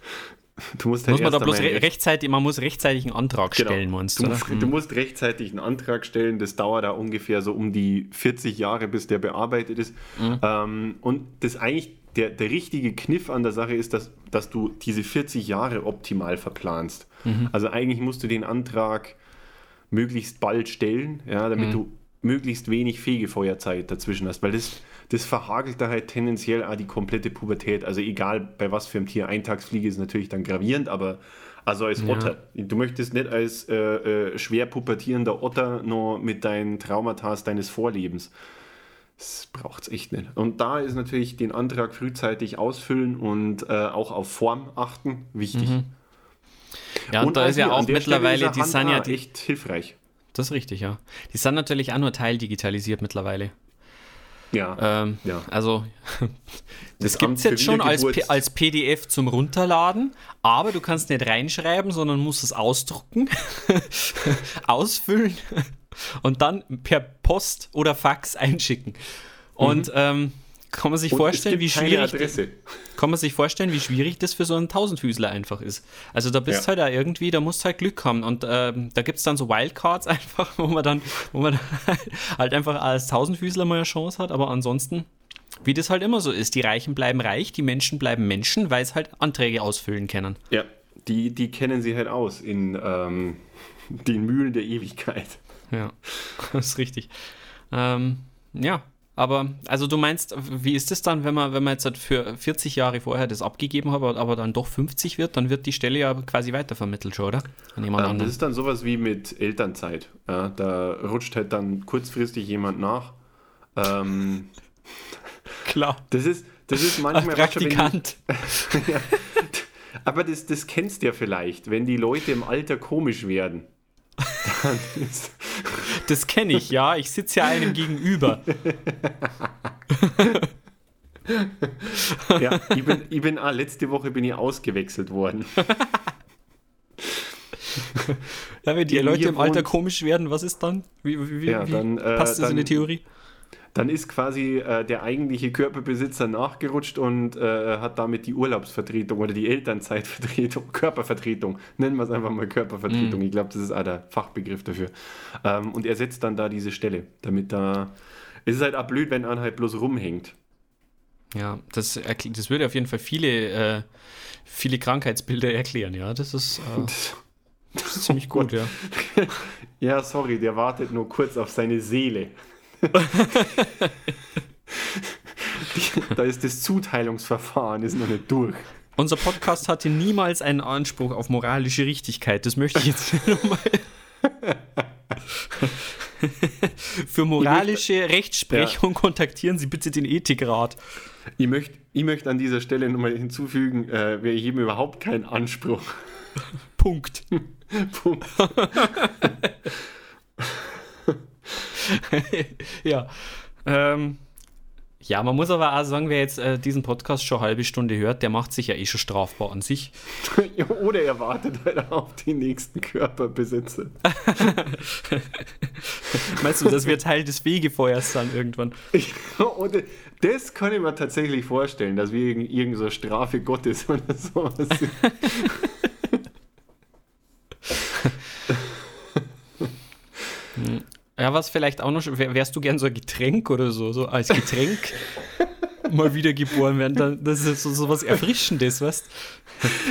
du musst, halt Muss man da bloß re rechtzeitig, man muss rechtzeitig einen Antrag Genau. stellen, meinst du, du? musst, du musst rechtzeitig einen Antrag stellen. Das dauert da ungefähr so um die 40 Jahre, bis der bearbeitet ist. Mhm. Ähm, und das eigentlich der, der richtige Kniff an der Sache ist, dass, dass du diese 40 Jahre optimal verplanst. Mhm. Also eigentlich musst du den Antrag möglichst bald stellen, ja, damit du möglichst wenig Fegefeuerzeit dazwischen hast, weil das, das verhagelt da halt tendenziell auch die komplette Pubertät. Also egal bei was für einem Tier, Eintagsfliege ist natürlich dann gravierend, aber also als Otter. Du möchtest nicht als äh, äh, schwer pubertierender Otter nur mit deinen Traumata deines Vorlebens. Das braucht es echt nicht. Und da ist natürlich den Antrag frühzeitig ausfüllen und äh, auch auf Form achten wichtig. Ja, und, da ist ja auch mittlerweile, die sind ja, die, echt hilfreich. das ist richtig, ja. Die sind natürlich auch nur teildigitalisiert mittlerweile. Ja. Ähm, Ja. Also, das gibt es jetzt schon als, als PDF zum Runterladen, aber du kannst nicht reinschreiben, sondern musst es ausdrucken, ausfüllen und dann per Post oder Fax einschicken. Und ähm, kann man sich Und vorstellen, wie schwierig Adresse. kann man sich vorstellen, wie schwierig das für so einen Tausendfüßler einfach ist. Also da bist Ja. halt auch irgendwie, da musst du halt Glück haben. Und ähm, da gibt es dann so Wildcards einfach, wo man dann, wo man dann halt einfach als Tausendfüßler mal eine Chance hat. Aber ansonsten, wie das halt immer so ist, die Reichen bleiben reich, die Menschen bleiben Menschen, weil es halt Anträge ausfüllen können. Ja, die, die kennen sie halt aus in ähm, den Mühlen der Ewigkeit. Ja, das ist richtig. Ähm, ja, aber also du meinst, wie ist es dann, wenn man, wenn man jetzt halt für 40 Jahre vorher das abgegeben hat, aber dann doch 50 wird, dann wird die Stelle ja quasi weitervermittelt schon, oder? An jemand Ähm, das ist dann sowas wie mit Elternzeit. Ja, da rutscht halt dann kurzfristig jemand nach. Ähm, Klar. das ist, das ist manchmal die- Praktikant. ja, aber das, das kennst du ja vielleicht, wenn die Leute im Alter komisch werden. Dann Das kenne ich, ja. Ich sitze ja einem gegenüber. Ja, ich bin, ich bin ah, letzte Woche bin ich ausgewechselt worden. Ja, wenn die Leute im Alter komisch werden, was ist dann? Wie, wie, Ja, wie dann, äh, passt das in die dann- Theorie? Dann ist quasi äh, der eigentliche Körperbesitzer nachgerutscht und äh, hat damit die Urlaubsvertretung oder die Elternzeitvertretung, Körpervertretung, nennen wir es einfach mal Körpervertretung. Ich glaube, das ist auch der Fachbegriff dafür. Ähm, und er setzt dann da diese Stelle, damit da. Es ist halt auch blöd, wenn einer halt bloß rumhängt. Ja, das, das würde auf jeden Fall viele, äh, viele Krankheitsbilder erklären, ja. Das ist, äh, das ist ziemlich gut, ja. Ja, sorry, der wartet nur kurz auf seine Seele. Da ist das Zuteilungsverfahren ist noch nicht durch. Unser Podcast hatte niemals einen Anspruch auf moralische Richtigkeit. Das möchte ich jetzt nochmal. Für moralische Rechtsprechung kontaktieren Sie bitte den Ethikrat. Ich möchte ich möcht an dieser Stelle nochmal hinzufügen, äh, wir heben überhaupt keinen Anspruch. Punkt. Punkt. ja. Ähm, ja, man muss aber auch sagen, wer jetzt äh, diesen Podcast schon eine halbe Stunde hört, der macht sich ja eh schon strafbar an sich. Oder er wartet halt auf die nächsten Körperbesitzer. Meinst du, das wird Teil des Fegefeuers dann irgendwann? Oder das kann ich mir tatsächlich vorstellen, dass wir irgend, irgend so Strafe Gottes oder sowas sind. Ja, was vielleicht auch noch, wär- wärst du gern so ein Getränk oder so, so als Getränk mal wieder geboren werden, dann, das ist so, so was Erfrischendes, weißt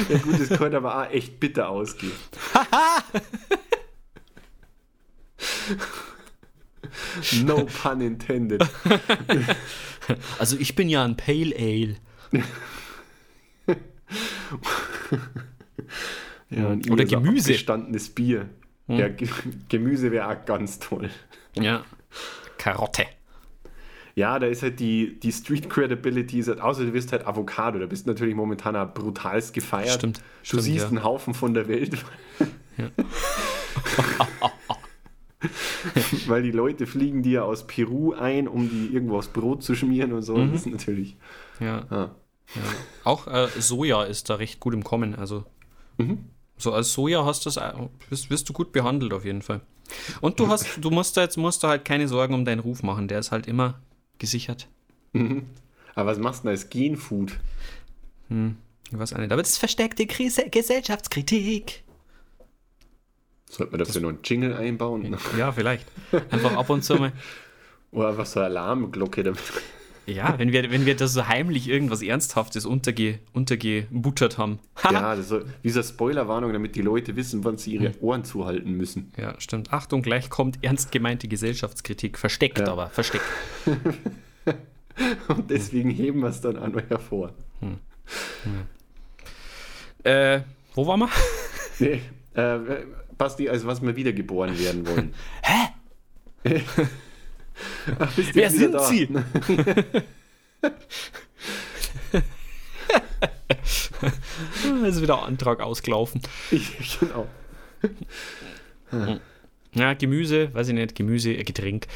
Ja gut, das könnte aber auch echt bitter ausgehen. no pun intended. Also ich bin ja ein Pale Ale. Ja, Oder Gemüse. Abgestandenes Bier. Ja, Ge Gemüse wäre auch ganz toll. Ja. Karotte. Ja, da ist halt die, die Street Credibility, ist halt, außer du bist halt Avocado, da bist du natürlich momentan auch brutalst gefeiert. Stimmt, Du stimmt, siehst ja. einen Haufen von der Welt. Weil die Leute fliegen dir aus Peru ein, um die irgendwo aufs Brot zu schmieren und so. Mhm. Das ist natürlich. Ja. Ah. ja. Auch äh, Soja ist da recht gut im Kommen. Also so als Soja hast auch- wirst, wirst du gut behandelt auf jeden Fall. Und du hast, du musst da jetzt musst du halt keine Sorgen um deinen Ruf machen. Der ist halt immer gesichert. Aber was machst du denn als Genfood? Ich weiß auch nicht. Aber das ist versteckte Krise Gesellschaftskritik. Sollte man dafür noch einen Jingle einbauen? Ja, vielleicht. Einfach ab und zu mal. Oder einfach so eine Alarmglocke damit. Ja, wenn wir, wenn wir da so heimlich irgendwas Ernsthaftes unterge, untergebuttert haben. ja, das soll, eine Spoilerwarnung, damit die Leute wissen, wann sie ihre Ohren zuhalten müssen. Ja, stimmt. Achtung, gleich kommt ernst gemeinte Gesellschaftskritik. Versteckt Ja. aber, versteckt. Und deswegen heben wir es dann auch noch hervor. Äh, wo waren wir? Nee, äh, Basti, als was wir wiedergeboren werden wollen. Hä? Ach, Wer sind da? Sie? Da ist wieder ein Antrag ausgelaufen. Ich, genau. Ja, Gemüse, weiß ich nicht, Gemüse, äh, Getränk.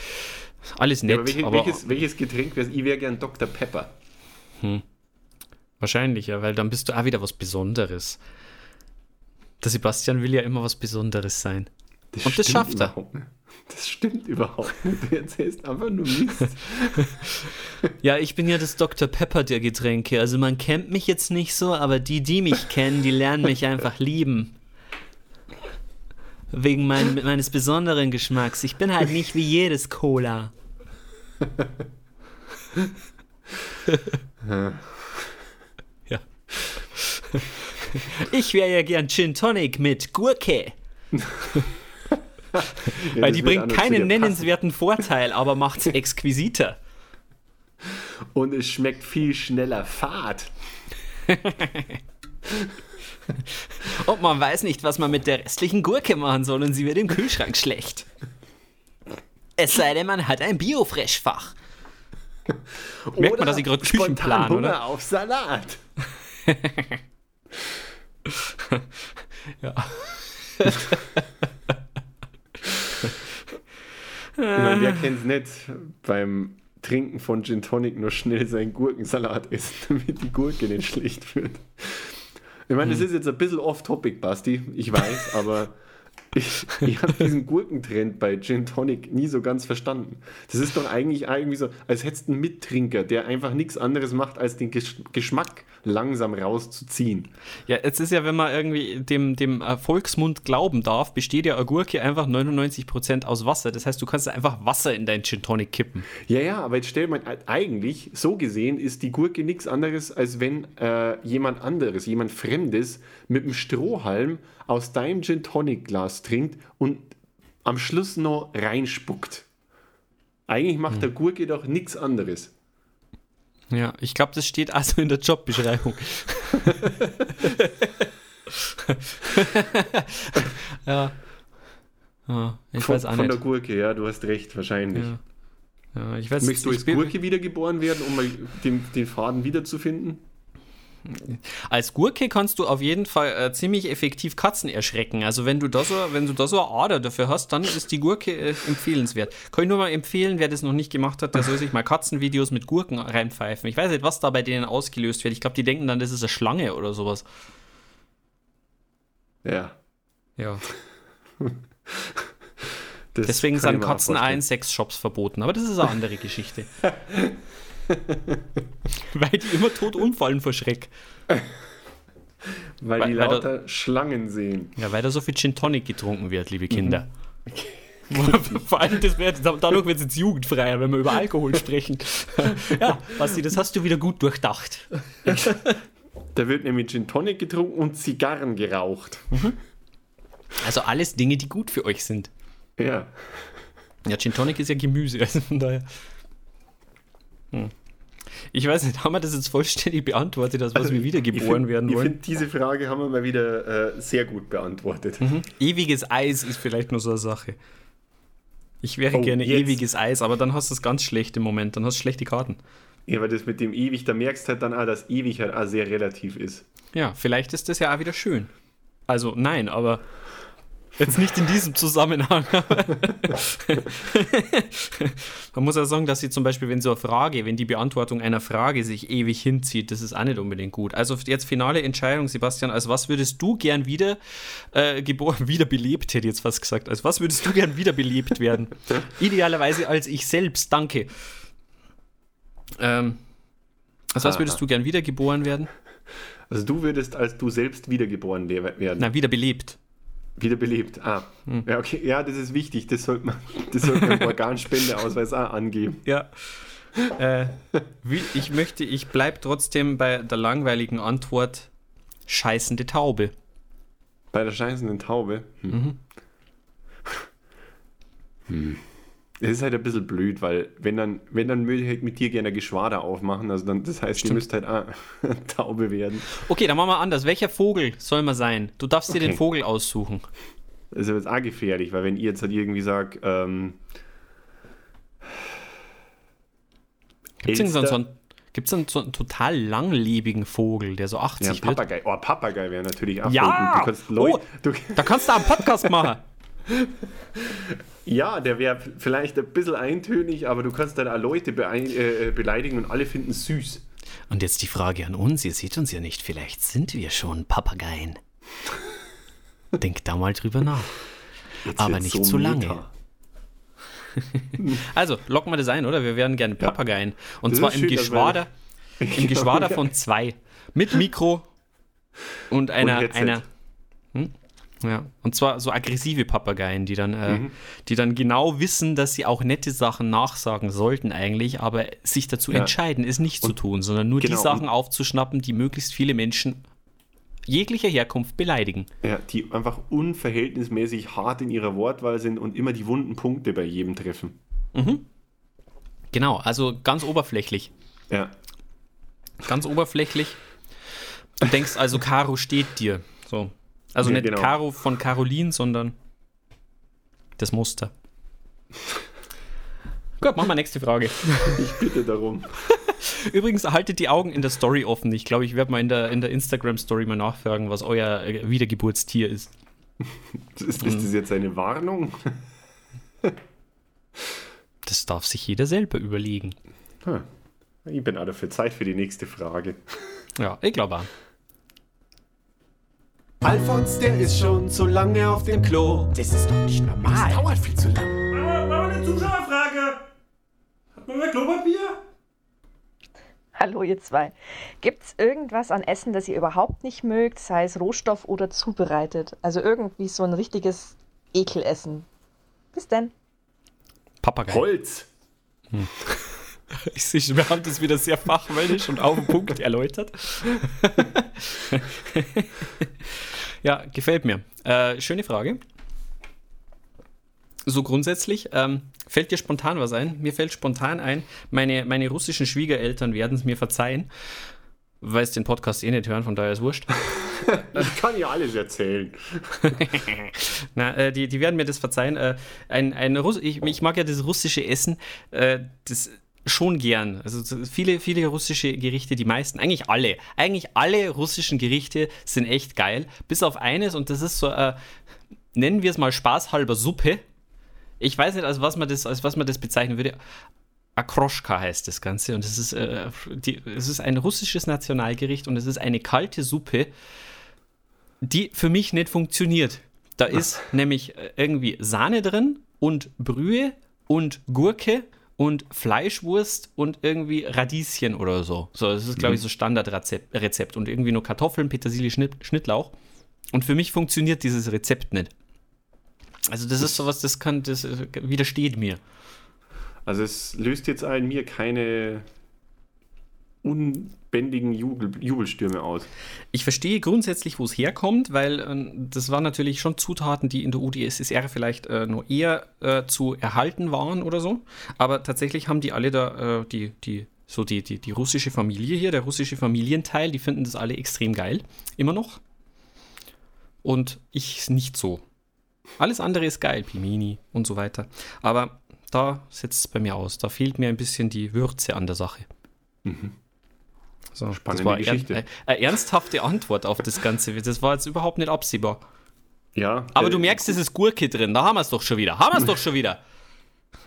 Alles Ja, nett, aber welche, aber welches, welches Getränk wär's? Ich wäre gern Dr. Pepper. wahrscheinlich, ja, weil dann bist du auch wieder was Besonderes. Der Sebastian will ja immer was Besonderes sein. Und das schafft er. überhaupt. Das stimmt überhaupt nicht. Du erzählst einfach nur Mist. Ja, ich bin ja das Dr. Pepper der Getränke. Also man kennt mich jetzt nicht so, aber die, die mich kennen, die lernen mich einfach lieben. Wegen mein, meines besonderen Geschmacks. Ich bin halt nicht wie jedes Cola. ja. Ich wäre ja gern Gin Tonic mit Gurke. Ja, Weil die bringt keinen nennenswerten Vorteil, aber macht's exquisiter. Und es schmeckt viel schneller Fad. Und man weiß nicht, was man mit der restlichen Gurke machen soll und sie wird im Kühlschrank schlecht. Es sei denn, man hat ein Biofresh-Fach. Merkt man, dass ich gerade spontan Küchenplan, Hunger oder? auf Salat. Ja. Ich meine, wer kennt es nicht? Beim, Trinken von Gin Tonic nur schnell seinen Gurkensalat essen, damit die Gurke nicht schlecht wird. Ich meine, das ist jetzt ein bisschen off-topic, Basti, ich weiß, aber ich, ich habe diesen Gurkentrend bei Gin Tonic nie so ganz verstanden. Das ist doch eigentlich irgendwie so, als hättest du einen Mittrinker, der einfach nichts anderes macht, als den Gesch Geschmack langsam rauszuziehen. Ja, es ist ja, wenn man irgendwie dem, dem äh, Volksmund glauben darf, besteht ja eine Gurke einfach 99% aus Wasser. Das heißt, du kannst einfach Wasser in dein Gin Tonic kippen. Ja, ja, aber jetzt stell mal, eigentlich, so gesehen, ist die Gurke nichts anderes, als wenn äh, jemand anderes, jemand Fremdes mit einem Strohhalm aus deinem Gin Tonic Glas trinkt und am Schluss noch reinspuckt. Eigentlich macht der Gurke doch nichts anderes. Ja, ich glaube, das steht also in der Jobbeschreibung. ja. ja. Ich von, weiß auch von nicht. der Gurke, ja, du hast recht, wahrscheinlich. Ja. Ja, ich weiß, Möchtest du als Gurke wiedergeboren werden, um mal den, den Faden wiederzufinden? Als Gurke kannst du auf jeden Fall äh, ziemlich effektiv Katzen erschrecken. Also wenn du da so, wenn du da so eine Ader dafür hast, dann ist die Gurke äh, empfehlenswert. Kann ich nur mal empfehlen, wer das noch nicht gemacht hat, der soll sich mal Katzenvideos mit Gurken reinpfeifen. Ich weiß nicht, was da bei denen ausgelöst wird. Ich glaube, die denken dann, das ist eine Schlange oder sowas. Ja. Ja. Deswegen sind Katzen in Sexshops verboten. Aber das ist eine andere Geschichte. Weil die immer tot umfallen vor Schreck. Weil Weil- die weil da- lauter Schlangen sehen. Ja, weil da so viel Gin Tonic getrunken wird, liebe Kinder. Vor allem, das wird, dadurch wird es jetzt jugendfreier, wenn wir über Alkohol sprechen. ja, Basti, das hast du wieder gut durchdacht. Da wird nämlich Gin Tonic getrunken und Zigarren geraucht. Also alles Dinge, die gut für euch sind. Ja. Ja, Gin Tonic ist ja Gemüse, also von daher. Hm. Ich weiß nicht, haben wir das jetzt vollständig beantwortet, als was wir wiedergeboren ich werden find, Ich wollen? finde, diese Frage haben wir mal wieder äh, sehr gut beantwortet. Ewiges Eis ist vielleicht nur so eine Sache. Ich wäre Oh, gerne jetzt. ewiges Eis, aber dann hast du es ganz schlecht im Moment, dann hast du schlechte Karten. Ja, weil das mit dem ewig, da merkst du halt dann auch, dass ewig halt auch sehr relativ ist. Ja, vielleicht ist das ja auch wieder schön. Also nein, aber jetzt nicht in diesem Zusammenhang. Man muss ja sagen, dass sie zum Beispiel, wenn so eine Frage, wenn die Beantwortung einer Frage sich ewig hinzieht, das ist auch nicht unbedingt gut. Also jetzt finale Entscheidung, Sebastian, als was würdest du gern wieder äh, geboren, wiederbelebt, hätte ich jetzt fast gesagt. Als was würdest du gern wiederbelebt werden? Idealerweise als ich selbst, danke. Ähm, als was Aha. würdest du gern wiedergeboren werden? Also du würdest als du selbst wiedergeboren werden. Na, wiederbelebt. Wiederbelebt. Ah. Hm. Ja, okay. Ja, das ist wichtig. Das sollte man, das sollte man im Organspendeausweis auch angeben. Ja. Äh, ich möchte, ich bleibe trotzdem bei der langweiligen Antwort scheißende Taube. Bei der scheißenden Taube. Hm. Hm. Es ist halt ein bisschen blöd, weil wenn dann, wenn dann würde ich halt mit dir gerne Geschwader aufmachen, also dann, das heißt, ihr müsst halt auch Taube werden. Okay, dann machen wir anders. Welcher Vogel soll man sein? Du darfst dir Okay. den Vogel aussuchen. Das ist aber jetzt auch gefährlich, weil wenn ihr jetzt halt irgendwie sagt, ähm, Gibt es so, einen- gibt's einen, so einen total langlebigen Vogel, der so 80 ja, wird? Papagei. Oh, Papagei wäre natürlich auch Ja! kannst Leute, Oh! Da kannst du einen Podcast machen. Ja, der wäre vielleicht ein bisschen eintönig, aber du kannst dann auch Leute äh, beleidigen und alle finden es süß. Und jetzt die Frage an uns, ihr seht uns ja nicht, vielleicht sind wir schon Papageien. Denkt da mal drüber nach. Jetzt Aber nicht zu lange. meta. Also, locken wir das ein, oder? Wir werden gerne Papageien. Und Das zwar im schön, Geschwader, im Geschwader von zwei. Mit Mikro und einer. Headset. einer? Ja, und zwar so aggressive Papageien, die dann, äh, Mhm. die dann genau wissen, dass sie auch nette Sachen nachsagen sollten eigentlich, aber sich dazu Ja. entscheiden, es nicht zu tun, sondern nur genau, die Sachen und- aufzuschnappen, die möglichst viele Menschen jeglicher Herkunft beleidigen. Ja, die einfach unverhältnismäßig hart in ihrer Wortwahl sind und immer die wunden Punkte bei jedem treffen. Genau, also ganz oberflächlich. Ja, Ganz oberflächlich. Du denkst also, Caro steht dir. So. Also Ja, nicht genau. Caro von Caroline, sondern das Muster. Gut, machen wir nächste Frage. ich bitte darum. Übrigens, haltet die Augen in der Story offen. Ich glaube, ich werde mal in der, in der Instagram-Story mal nachfragen, was euer äh, Wiedergeburtstier ist. Ist, ist das jetzt eine Warnung? Das, darf sich jeder selber überlegen. Hm. Ich bin auch dafür Zeit für die nächste Frage. Ja, ich glaube auch. Alfons, der ist schon zu lange auf dem Klo. Das ist doch nicht normal. Dauert viel zu lang. Machen wir eine Zuschauerfrage. Hat man mehr Klopapier? Hallo ihr zwei. Gibt es irgendwas an Essen, das ihr überhaupt nicht mögt, sei es Rohstoff oder zubereitet? Also irgendwie so ein richtiges Ekelessen. Bis denn. Papagei. Holz! Ich sehe, wir haben das wieder sehr fachmännisch und auf den Punkt erläutert. ja, gefällt mir. Äh, schöne Frage. So grundsätzlich, ähm, fällt dir spontan was ein? Mir fällt spontan ein, meine, meine russischen Schwiegereltern werden es mir verzeihen, weil es den Podcast eh nicht hören, von daher ist wurscht. Ich kann ja alles erzählen. Na, äh, die, die werden mir das verzeihen. Äh, ein, ein Russ ich, ich mag ja das russische Essen, äh, das schon gern. Also so viele, viele russische Gerichte, die meisten, eigentlich alle, eigentlich alle russischen Gerichte sind echt geil, bis auf eines und das ist so, äh, nennen wir es mal spaßhalber Suppe. Ich weiß nicht, als was man das, als was man das bezeichnen würde. Akroschka heißt das Ganze und es ist, äh, die, es ist ein russisches Nationalgericht und es ist eine kalte Suppe, die für mich nicht funktioniert. Da ist nämlich äh, irgendwie Sahne drin und Brühe und Gurke und Fleischwurst und irgendwie Radieschen oder so. So, das ist, glaube ich, so Standardrezept Rezept. und irgendwie nur Kartoffeln, Petersilie, Schnitt, Schnittlauch. Und für mich funktioniert dieses Rezept nicht. Also das ist sowas, das kann, das äh, widersteht mir. Also es löst jetzt in mir keine unbändigen Jubel, Jubelstürme aus. Ich verstehe grundsätzlich, wo es herkommt, weil äh, das waren natürlich schon Zutaten, die in der UdSSR vielleicht äh, nur eher äh, zu erhalten waren oder so. Aber tatsächlich haben die alle da, äh, die, die, so die, die, die russische Familie hier, der russische Familienteil, die finden das alle extrem geil. Immer noch. Und ich nicht so. Alles andere ist geil, Pimini und so weiter. Aber da setzt es bei mir aus. Da fehlt mir ein bisschen die Würze an der Sache. So, Spannende das war Geschichte. Ern, äh, eine ernsthafte Antwort auf das Ganze. Das war jetzt überhaupt nicht absehbar. Ja. Aber äh, du merkst, es ist Gurke drin. Da haben wir es doch schon wieder. Haben wir es doch schon wieder.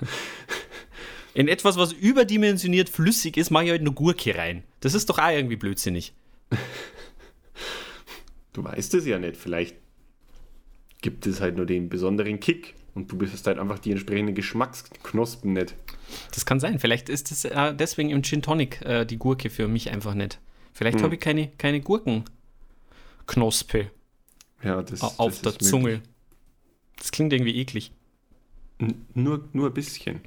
In etwas, was überdimensioniert flüssig ist, mache ich halt eine Gurke rein. Das ist doch auch irgendwie blödsinnig. Du weißt es ja nicht. Vielleicht gibt es halt nur den besonderen Kick und du bist halt einfach die entsprechenden Geschmacksknospen nicht. Das kann sein. Vielleicht ist es äh, deswegen im Gin Tonic äh, die Gurke für mich einfach nicht. Vielleicht Hm. habe ich keine, keine Gurkenknospe Ja, das, au- auf das der Zunge. möglich. Das klingt irgendwie eklig. N- Nur, nur ein bisschen.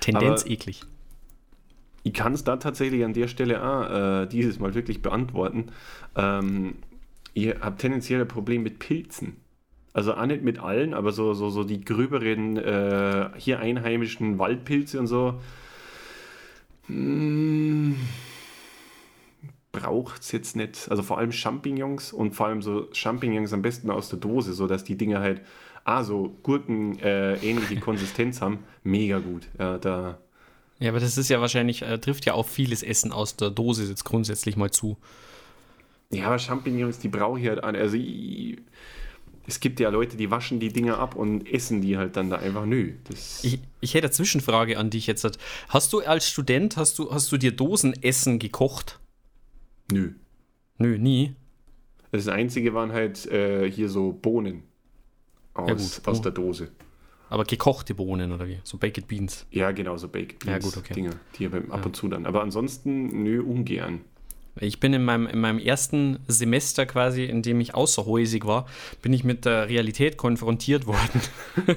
Tendenz Aber- eklig. Ich kann es da tatsächlich an der Stelle auch, äh, dieses Mal wirklich beantworten. Ähm, ihr habt tendenziell ein Problem mit Pilzen. Also auch nicht mit allen, aber so, so, so die gröberen, äh, hier einheimischen Waldpilze und so. Braucht es jetzt nicht. Also vor allem Champignons und vor allem so Champignons am besten aus der Dose, sodass die Dinger halt ah, so Gurken äh, ähnliche Konsistenz haben. Mega gut. Ja, da. Ja, aber das ist ja wahrscheinlich, äh, trifft ja auf vieles Essen aus der Dose jetzt grundsätzlich mal zu. Ja, aber Champignons, die brauche ich halt an. Also ich, es gibt ja Leute, die waschen die Dinger ab und essen die halt dann da einfach. Nö. Ich, ich hätte eine Zwischenfrage an dich jetzt. Hast du als Student, hast du, hast du dir Dosenessen gekocht? nö. Nö, nie. Das Einzige waren halt äh, hier so Bohnen aus, Ja, gut. aus Oh. der Dose. Aber gekochte Bohnen oder wie? So Baked Beans. Ja, genau, so Baked Ja, Beans gut, okay. Dinger, die ab und zu dann. Aber ansonsten, nö, ungern. Ich bin in meinem, in meinem ersten Semester quasi, in dem ich außerhäusig war, bin ich mit der Realität konfrontiert worden.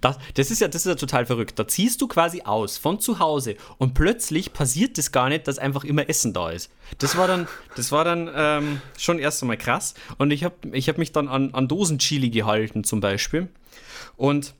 das, das, ist ja, das ist ja total verrückt. Da ziehst du quasi aus von zu Hause und plötzlich passiert das gar nicht, dass einfach immer Essen da ist. Das war dann, das war dann ähm, schon erst einmal krass. Und ich habe ich hab mich dann an, an Dosenchili gehalten zum Beispiel. Und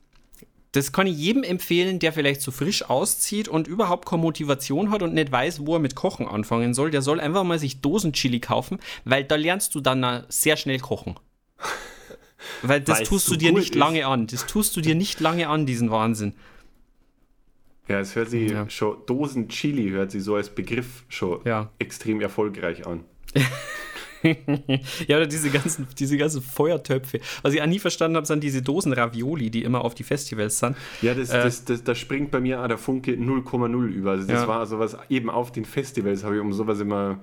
das kann ich jedem empfehlen, der vielleicht so frisch auszieht und überhaupt keine Motivation hat und nicht weiß, wo er mit Kochen anfangen soll. Der soll einfach mal sich Dosenchili kaufen, weil da lernst du dann sehr schnell kochen. Weil das Weil's tust so du dir nicht ist. lange an. Das tust du dir nicht lange an, diesen Wahnsinn. Ja, es hört sich Ja. schon, Dosen Chili hört sich so als Begriff schon Ja. extrem erfolgreich an. ja, oder diese ganzen, diese ganzen Feuertöpfe. Was ich auch nie verstanden habe, sind diese Dosen Ravioli, die immer auf die Festivals sind. Ja, das, Äh. das, das, da springt bei mir auch der Funke 0,0 über. Also das Ja. war sowas, eben auf den Festivals habe ich um sowas immer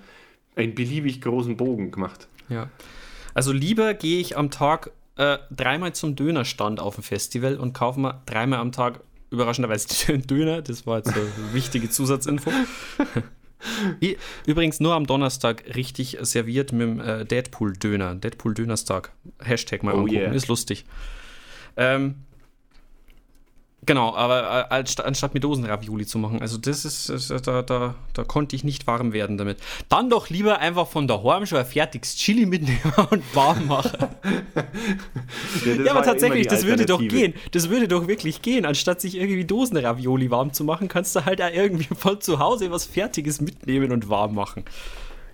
einen beliebig großen Bogen gemacht. Ja. Also lieber gehe ich am Tag äh, dreimal zum Dönerstand auf dem Festival und kaufe mir dreimal am Tag überraschenderweise Döner. Das war jetzt eine wichtige Zusatzinfo. Übrigens nur am Donnerstag richtig serviert mit dem äh, Deadpool-Döner. Deadpool-Dönerstag. Hashtag mal Oh angucken. yeah. Ist lustig. Ähm, genau, aber äh, anstatt, mit Dosenravioli zu machen. Also das ist, ist äh, da, da, da konnte ich nicht warm werden damit. Dann doch lieber einfach von daheim schon ein fertiges Chili mitnehmen und warm machen. Ja, war aber tatsächlich, das würde doch gehen. Das würde doch wirklich gehen. Anstatt sich irgendwie Dosenravioli warm zu machen, kannst du halt auch irgendwie von zu Hause was Fertiges mitnehmen und warm machen.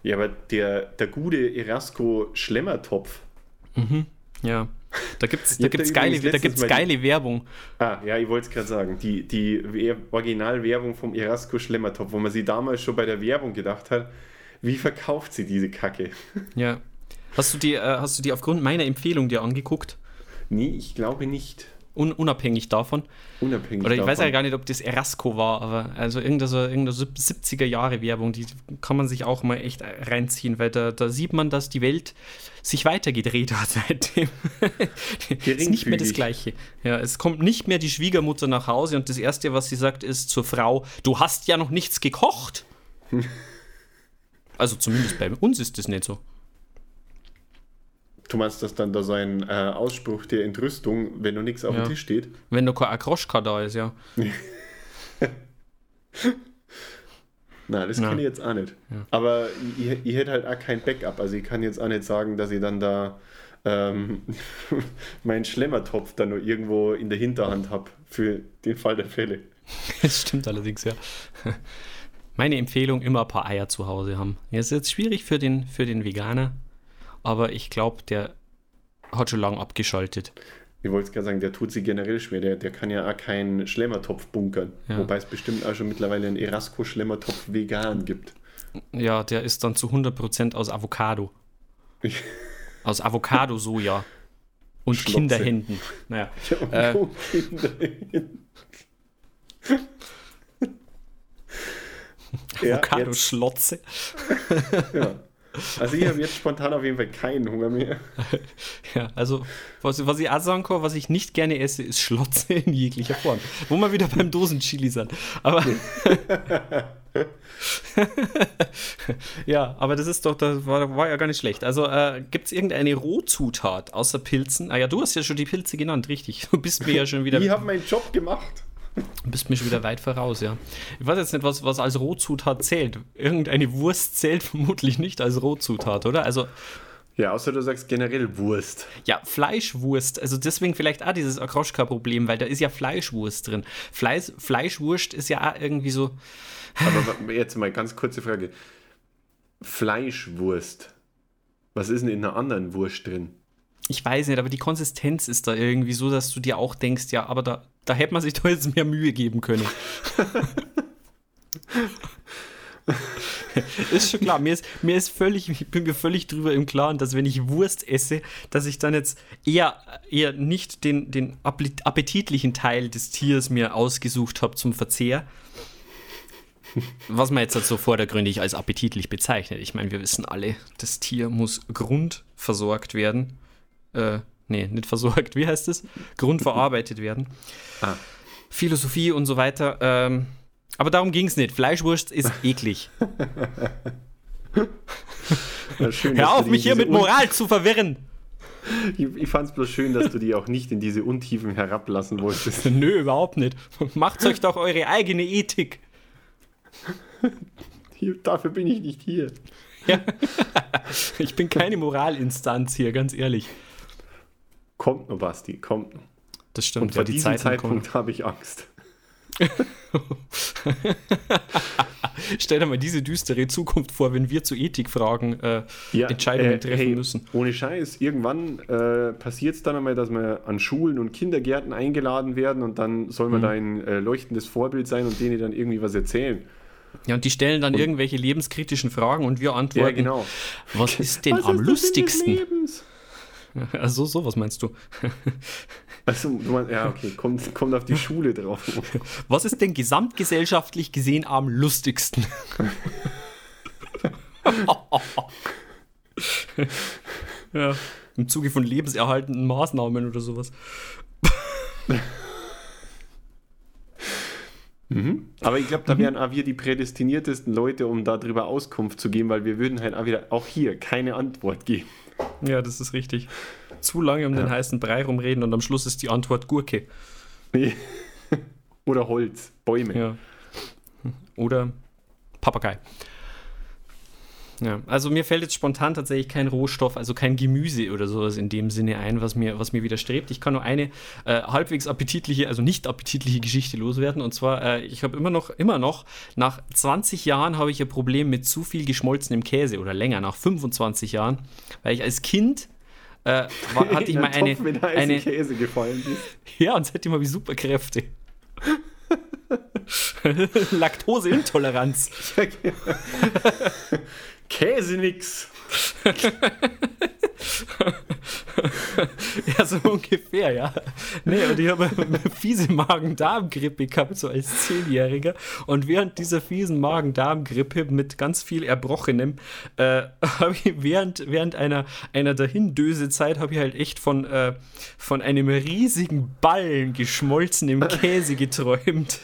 Ja, aber der, der gute Erasco Schlemmertopf. Ja. Da gibt es da gibt's geile, da gibt's mal die- geile Werbung. Ah, ja, ich wollte es gerade sagen. Die, die Wer- Originalwerbung vom Erasco Schlemmertopf, wo man sie damals schon bei der Werbung gedacht hat, wie verkauft sie diese Kacke? Ja. Hast du die, äh, hast du die aufgrund meiner Empfehlung dir angeguckt? Nee, ich glaube nicht. Un unabhängig davon. Unabhängig Oder ich weiß ja davon. gar nicht, ob das Erasco war, aber also irgendeine, so, irgendeine 70er Jahre Werbung, die kann man sich auch mal echt reinziehen, weil da, da sieht man, dass die Welt sich weitergedreht hat seitdem. ist nicht mehr das. Gleiche. Ja, es kommt nicht mehr die Schwiegermutter nach Hause und das Erste, was sie sagt, ist zur Frau, du hast ja noch nichts gekocht. Also zumindest bei uns ist das nicht so. Du meinst, dass dann da so ein äh, Ausspruch der Entrüstung, wenn noch nichts auf Ja. dem Tisch steht? Wenn noch kein Akroschka da ist, ja. Nein, das Ja. kann ich jetzt auch nicht. Aber ich, ich hätte halt auch kein Backup. Also ich kann jetzt auch nicht sagen, dass ich dann da ähm, meinen Schlemmertopf dann nur irgendwo in der Hinterhand habe für den Fall der Fälle. Das stimmt allerdings, ja. Meine Empfehlung, immer ein paar Eier zu Hause haben. Ja, ist jetzt schwierig für den, für den Veganer, aber ich glaube, der hat schon lange abgeschaltet. Ich wollte gerade sagen, der tut sich generell schwer. Der, der kann ja auch keinen Schlemmertopf bunkern. Ja. Wobei es bestimmt auch schon mittlerweile einen Erasco-Schlemmertopf vegan gibt. Ja, der ist dann zu 100% aus Avocado. Aus Avocado-Soja. Und Schlotze. Kinderhänden. Naja. Äh. Kinder. ja, jetzt, Avocado-Schlotze. ja. Also ich habe jetzt spontan auf jeden Fall keinen Hunger mehr. Ja, also, was, was ich auch sagen kann, was ich nicht gerne esse, ist Schlotze in jeglicher Form. Wo wir wieder beim Dosenchili sind. Aber. ja, aber das ist doch, das war, war ja gar nicht schlecht. Also, äh, gibt es irgendeine Rohzutat außer Pilzen? Ah ja, du hast ja schon die Pilze genannt, richtig. Du bist mir ja schon wieder. Ich habe meinen Job gemacht. Du bist mir schon wieder weit voraus, ja. Ich weiß jetzt nicht, was, was als Rohzutat zählt. Irgendeine Wurst zählt vermutlich nicht als Rohzutat, oder? Also, Ja, außer du sagst generell Wurst. ja, Fleischwurst. Also deswegen vielleicht auch dieses Akroschka-Problem, weil da ist ja Fleischwurst drin. Fleisch, Fleischwurst ist ja auch irgendwie so. Aber jetzt mal ganz kurze Frage. Fleischwurst. Was ist denn in einer anderen Wurst drin? Ich weiß nicht, aber die Konsistenz ist da irgendwie so, dass du dir auch denkst, ja, aber da, da hätte man sich doch jetzt mehr Mühe geben können. ist schon klar, mir ist, mir ist völlig, ich bin mir völlig drüber im Klaren, dass wenn ich Wurst esse, dass ich dann jetzt eher, eher nicht den, den appetitlichen Teil des Tiers mir ausgesucht habe zum Verzehr. Was man jetzt halt so vordergründig als appetitlich bezeichnet. Ich meine, wir wissen alle, das Tier muss grundversorgt werden. Äh, nee, nicht versorgt, wie heißt es? Grundverarbeitet werden. Ah. Philosophie und so weiter. Ähm, aber darum ging es nicht. Fleischwurst ist eklig. Schön, Hör auf, mich hier mit Moral zu verwirren. Ich, ich fand es bloß schön, dass du die auch nicht in diese Untiefen herablassen wolltest. Nö, überhaupt nicht. Macht euch doch eure eigene Ethik. Hier, dafür bin ich nicht hier. Ja. Ich bin keine Moralinstanz hier, ganz ehrlich. Kommt noch, Basti, kommt noch. Das stimmt. Und vor die diesem Zeitpunkt habe ich Angst. Stell dir mal diese düstere Zukunft vor, wenn wir zu Ethikfragen äh, Entscheidungen äh, treffen hey, müssen. Ohne Scheiß, irgendwann äh, passiert es dann einmal, dass wir an Schulen und Kindergärten eingeladen werden und dann soll man Mhm. da ein äh, leuchtendes Vorbild sein und denen dann irgendwie was erzählen. Ja, und die stellen dann irgendwelche lebenskritischen Fragen und wir antworten. Ja, genau. Was ist denn Was am des lustigsten? Lebens? Also so, was meinst du? Also, ja, okay, kommt, kommt auf die Schule drauf. Was ist denn gesamtgesellschaftlich gesehen am lustigsten? ja, im Zuge von lebenserhaltenden Maßnahmen oder sowas. Aber ich glaube, da wären auch wir die prädestiniertesten Leute, um darüber Auskunft zu geben, weil wir würden halt auch wieder, auch hier, keine Antwort geben. Ja, das ist richtig. Zu lange um den heißen Brei rumreden und am Schluss ist die Antwort Gurke. Nee. Oder Holz, Bäume. Ja. Oder Papagei. Ja, also mir fällt jetzt spontan tatsächlich kein Rohstoff, also kein Gemüse oder sowas in dem Sinne ein, was mir, was mir widerstrebt. Ich kann nur eine äh, halbwegs appetitliche, also nicht appetitliche Geschichte loswerden. Und zwar, äh, ich habe immer noch, immer noch, nach 20 Jahren habe ich ein Problem mit zu viel geschmolzenem Käse oder länger, nach 25 Jahren, weil ich als Kind äh, war, hatte ich mal eine, Topf mit eine, Käse gefallen bist. ja, und seitdem habe ich Superkräfte. Laktoseintoleranz. Käse nix. Ja, so ungefähr, ja. Nee, und ich habe eine fiese Magen-Darm-Grippe gehabt, so als Zehnjähriger. Und während dieser fiesen Magen-Darm-Grippe mit ganz viel Erbrochenem, äh, habe ich während, während einer, einer Dahindöse-Zeit, habe ich halt echt von, äh, von einem riesigen Ballen geschmolzenem Käse geträumt.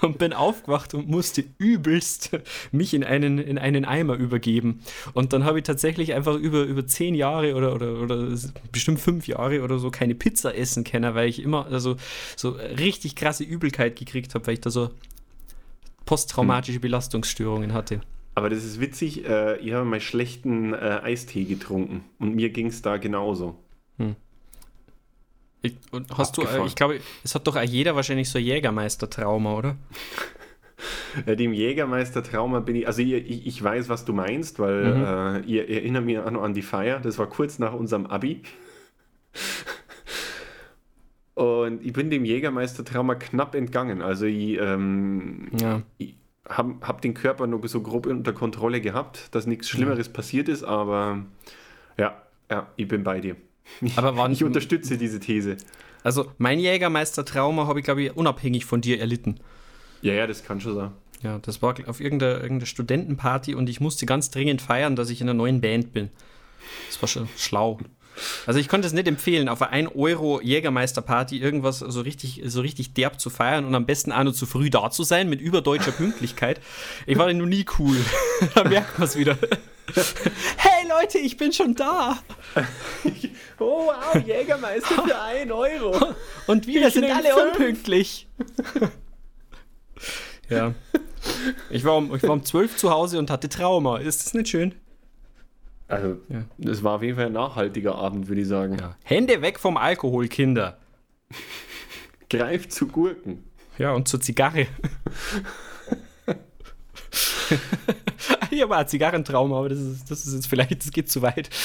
Und bin aufgewacht und musste übelst mich in einen, in einen Eimer übergeben. Und dann habe ich tatsächlich einfach über, über zehn Jahre oder, oder, oder bestimmt fünf Jahre oder so keine Pizza essen können, weil ich immer also, so richtig krasse Übelkeit gekriegt habe, weil ich da so posttraumatische Belastungsstörungen hatte. Aber das ist witzig, äh, ich habe mal schlechten äh, Eistee getrunken und mir ging es da genauso. Ich, und hast du, äh, Abgefahren. ich glaube, es hat doch auch jeder wahrscheinlich so Jägermeister-Trauma, oder? Äh, dem Jägermeister-Trauma bin ich, also ich, ich, weiß, was du meinst, weil Mhm. äh, ihr erinnert mich an, an die Feier, das war kurz nach unserem Abi. Und ich bin dem Jägermeister-Trauma knapp entgangen. Also ich, ähm, Ja. ich habe hab den Körper nur so grob unter Kontrolle gehabt, dass nichts Schlimmeres passiert ist, aber ja, ja, ich bin bei dir. Aber waren, Ich unterstütze diese These. also mein Jägermeister-Trauma habe ich, glaube ich, unabhängig von dir erlitten. Ja, ja, das kann schon sein. Ja, das war auf irgendeiner, irgendeiner Studentenparty und ich musste ganz dringend feiern, dass ich in einer neuen Band bin. Das war schon schlau. Also ich konnte es nicht empfehlen, auf einer 1 Euro Jägermeister-Party irgendwas so richtig, so richtig derb zu feiern und am besten auch nur zu früh da zu sein mit überdeutscher Pünktlichkeit. Ich war noch nie cool. da merkt man es wieder. hey Leute, ich bin schon da. Oh, wow, Jägermeister für 1 Euro. Und wir sind alle fünf. unpünktlich. Ja. Ich war, um, ich war um 12 zu Hause und hatte Trauma. Ist das nicht schön? Also, Ja. das war auf jeden Fall ein nachhaltiger Abend, würde ich sagen. Hände weg vom Alkohol, Kinder. Greift zu Gurken. Ja, und zur Zigarre. ich habe auch Zigarrentrauma, aber das ist, das ist jetzt vielleicht, das geht zu weit.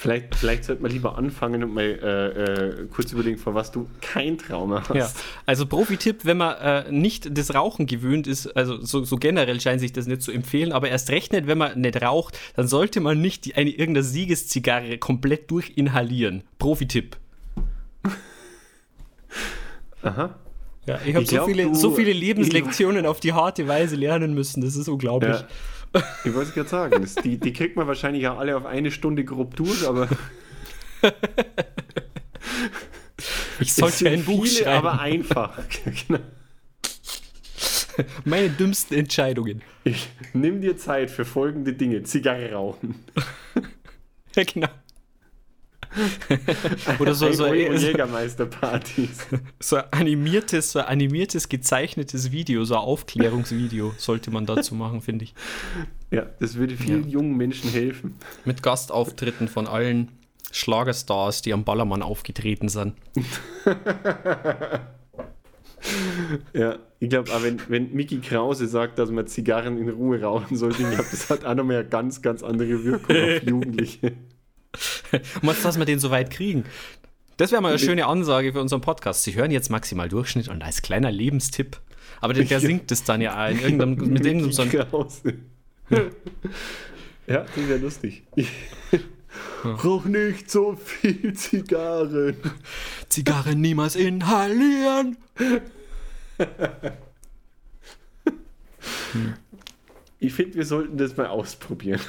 Vielleicht, vielleicht sollte man lieber anfangen und mal äh, äh, kurz überlegen, vor was du kein Trauma hast. Ja, also Profi-Tipp, wenn man äh, nicht das Rauchen gewöhnt ist, also so, so generell scheint sich das nicht zu empfehlen, aber erst recht nicht, wenn man nicht raucht, dann sollte man nicht die, eine irgendeine Siegeszigarre komplett durchinhalieren. Profi-Tipp. Aha. Ja, ich habe so, viele, so viele Lebenslektionen auf die harte Weise lernen müssen, das ist unglaublich. Ja. Ich wollte es gerade sagen, das, die, die kriegt man wahrscheinlich ja alle auf eine Stunde grob durch, aber Ich sollte ein Buch viele, schreiben. aber einfach. genau. Meine dümmsten Entscheidungen. Ich, nimm dir Zeit für folgende Dinge. Zigarre rauchen. Ja, genau. Oder so, so, Jägermeisterpartys. so ein animiertes, so animiertes, gezeichnetes Video, so ein Aufklärungsvideo sollte man dazu machen, finde ich. Ja, das würde vielen Ja. jungen Menschen helfen. Mit Gastauftritten von allen Schlagerstars, die am Ballermann aufgetreten sind. Ja, ich glaube, wenn, wenn Mickey Krause sagt, dass man Zigarren in Ruhe rauchen sollte, ich glaube, das hat auch nochmal eine ganz, ganz andere Wirkung auf Jugendliche. Du, dass wir den so weit kriegen? Das wäre mal eine schöne Ansage für unseren Podcast. Sie hören jetzt maximal Durchschnitt und als kleiner Lebenstipp. Aber der, der singt es dann ja in irgendeinem, mit irgendeinem Song. Ja, das wäre lustig. Rauch nicht so viel Zigarren. Zigarren niemals inhalieren. Ich finde, wir sollten das mal ausprobieren.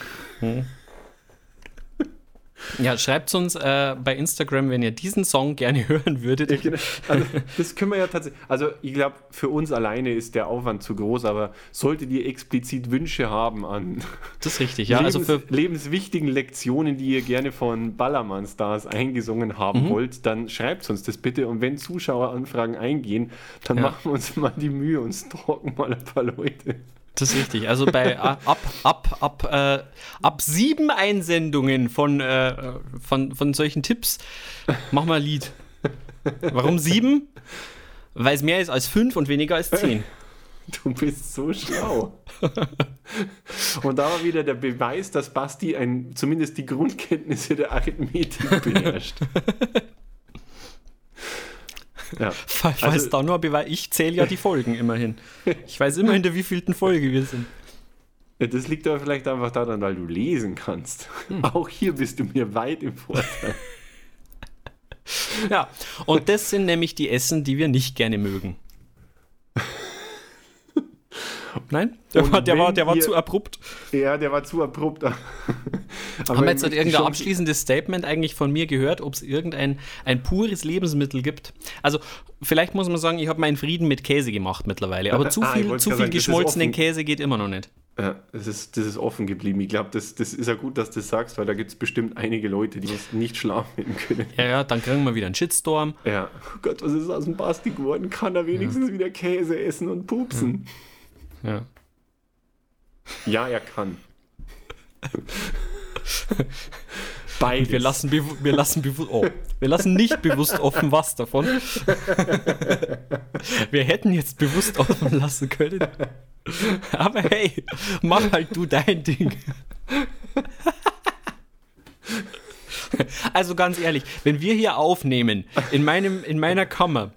Ja, schreibt uns äh, bei Instagram, wenn ihr diesen Song gerne hören würdet. Ja, genau. also, das können wir ja tatsächlich. Also, ich glaube, für uns alleine ist der Aufwand zu groß, aber solltet ihr explizit Wünsche haben an Das ist richtig, ja. Lebens, Also für, lebenswichtigen Lektionen, die ihr gerne von Ballermann-Stars eingesungen haben Mhm. wollt, dann schreibt uns das bitte. Und wenn Zuschaueranfragen eingehen, dann Ja. machen wir uns mal die Mühe und stalken mal ein paar Leute. Das ist richtig. Also bei äh, ab, ab, ab, äh, ab sieben Einsendungen von, äh, von, von solchen Tipps machen wir ein Lied. Warum sieben? Weil es mehr ist als fünf und weniger als zehn. Du bist so schlau. und da war wieder der Beweis, dass Basti ein, zumindest die Grundkenntnisse der Arithmetik beherrscht. ja. Falls Also- da nur Beweis. Ich zähle ja die Folgen immerhin. Ich weiß immer in der wievielten Folge wir sind. Das liegt aber vielleicht einfach daran, weil du lesen kannst. Hm. Auch hier bist du mir weit im Vorteil. Ja, und das sind nämlich die Essen, die wir nicht gerne mögen. Nein? Der, war, der, war, der war ihr- zu abrupt. ja, der war zu abrupt. Aber Haben wir jetzt irgendein abschließendes Statement eigentlich von mir gehört, ob es irgendein ein pures Lebensmittel gibt? Also, vielleicht muss man sagen, ich habe meinen Frieden mit Käse gemacht mittlerweile, aber zu Ah, viel, wollte zu viel sagen, geschmolzenen. Käse geht immer noch nicht. Ja, das ist, das ist offen geblieben. Ich glaube, das, das ist ja gut, dass du das sagst, weil da gibt es bestimmt einige Leute, die jetzt nicht schlafen können. Ja, ja, dann kriegen wir wieder einen Shitstorm. Ja. Oh Gott, was ist aus dem Basti geworden? Kann er wenigstens wieder Käse essen und pupsen? Ja. Ja, er kann. Beides. Wir lassen, wir, lassen oh, wir lassen nicht bewusst offen was davon. Wir hätten jetzt bewusst offen lassen können. Aber hey, mach halt du dein Ding. Also ganz ehrlich, wenn wir hier aufnehmen, in, meinem, in meiner Kammer,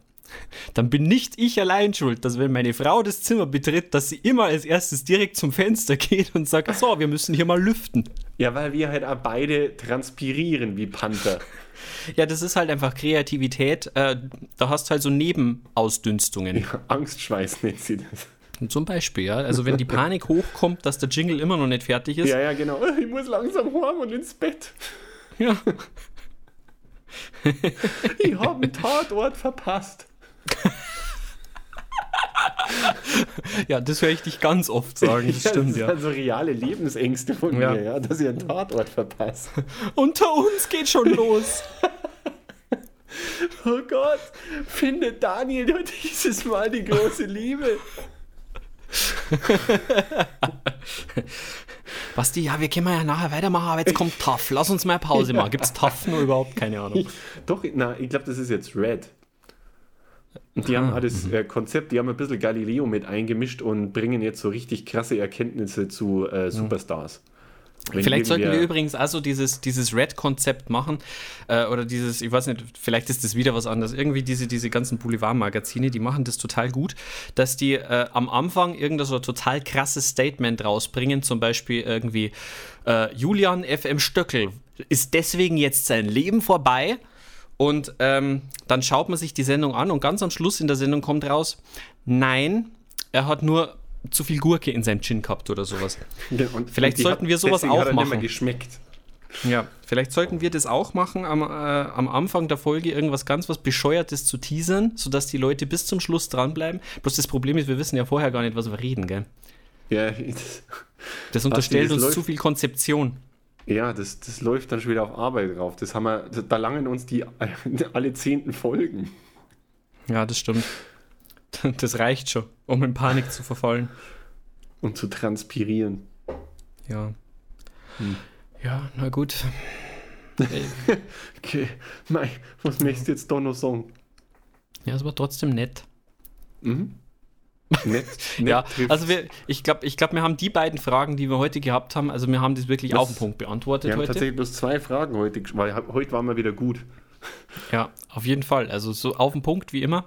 dann bin nicht ich allein schuld, dass wenn meine Frau das Zimmer betritt, dass sie immer als erstes direkt zum Fenster geht und sagt, so, wir müssen hier mal lüften. Ja, weil wir halt auch beide transpirieren wie Panther. Ja, das ist halt einfach Kreativität. Äh, da hast du halt so Nebenausdünstungen. Angstschweiß nennt sie das. Zum Beispiel, ja. Also wenn die Panik hochkommt, dass der Jingle immer noch nicht fertig ist. Ja, ja, genau. Ich muss langsam heim und ins Bett. Ja. Ich habe einen Tatort verpasst. Ja, das höre ich dich ganz oft sagen. Das stimmt, das ja. sind so reale Lebensängste von Ja. mir, ja, dass ich einen Tatort verpasse. Unter uns geht schon los. Oh Gott, findet Daniel nur dieses Mal die große Liebe. Basti, ja, wir können ja nachher weitermachen, aber jetzt kommt Tough. Lass uns mal Pause machen. Gibt es Tough nur überhaupt? Keine Ahnung. Doch, na, ich glaube, das ist jetzt Red. Die haben Ah, auch das mhm. äh, Konzept, die haben ein bisschen Galileo mit eingemischt und bringen jetzt so richtig krasse Erkenntnisse zu äh, Superstars. Wenn Vielleicht sollten wir irgendwer- übrigens also dieses, dieses Red-Konzept machen. Äh, oder dieses, ich weiß nicht, vielleicht ist das wieder was anderes. Irgendwie diese, diese ganzen Boulevardmagazine, die machen das total gut, dass die äh, am Anfang irgendein so total krasses Statement rausbringen. Zum Beispiel irgendwie äh, Julian FM Stöckel ist deswegen jetzt sein Leben vorbei. Und ähm, dann schaut man sich die Sendung an und ganz am Schluss in der Sendung kommt raus, nein, er hat nur zu viel Gurke in seinem Gin gehabt oder sowas. Ja, Vielleicht sollten wir sowas auch machen. geschmeckt. Ja, vielleicht sollten wir das auch machen, am, äh, am Anfang der Folge irgendwas ganz was Bescheuertes zu teasern, sodass die Leute bis zum Schluss dranbleiben. Bloß das Problem ist, wir wissen ja vorher gar nicht, was wir reden, gell? Ja, das, Das unterstellt uns läuft- zu viel Konzeption. Ja das, das läuft dann schon wieder auf Arbeit drauf. Das haben wir, da langen uns die alle zehnten Folgen. Ja, das stimmt. Das reicht schon, um in Panik zu verfallen. Und zu transpirieren. Ja. Ja, na gut. Okay, mei, was möchtest du jetzt da noch sagen? Ja, es war trotzdem nett. Mhm. Nett, nett Ja, trifft's. also wir, ich glaube, ich glaub, wir haben die beiden Fragen, die wir heute gehabt haben, also wir haben das wirklich Das- auf den Punkt beantwortet wir haben heute. tatsächlich bloß zwei Fragen heute, weil heute waren wir wieder gut. Ja, auf jeden Fall. Also so auf den Punkt wie immer.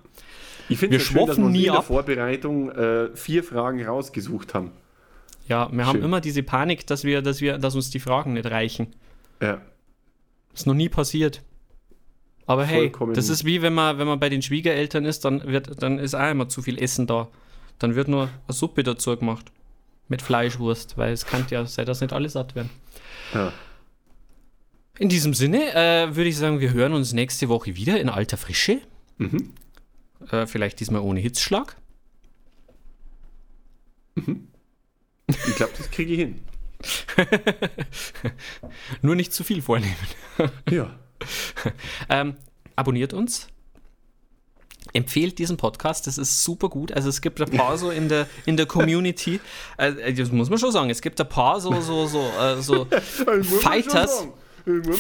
Ich finde Wir es schön, dass wir nie in der ab. Vorbereitung äh, vier Fragen rausgesucht haben. Ja, wir haben Schön. immer diese Panik, dass wir, dass wir, dass uns die Fragen nicht reichen. Ja. Ist noch nie passiert. Aber hey, Vollkommen. das ist wie wenn man, wenn man bei den Schwiegereltern ist, dann wird, dann ist auch immer zu viel Essen da. Dann wird nur eine Suppe dazu gemacht. Mit Fleischwurst, weil es kann ja sein, dass nicht alle satt werden. ja. In diesem Sinne äh, würde ich sagen, wir hören uns nächste Woche wieder in alter Frische. Mhm. Äh, vielleicht diesmal ohne Hitzschlag. Ich glaube, das kriege ich hin. Nur nicht zu viel vornehmen. Ja. Ähm, abonniert uns. Empfehlt diesen Podcast, das ist super gut. Also es gibt ein paar so in der, in der Community, äh, das muss man schon sagen, es gibt ein paar so, so, so, äh, so Fighters,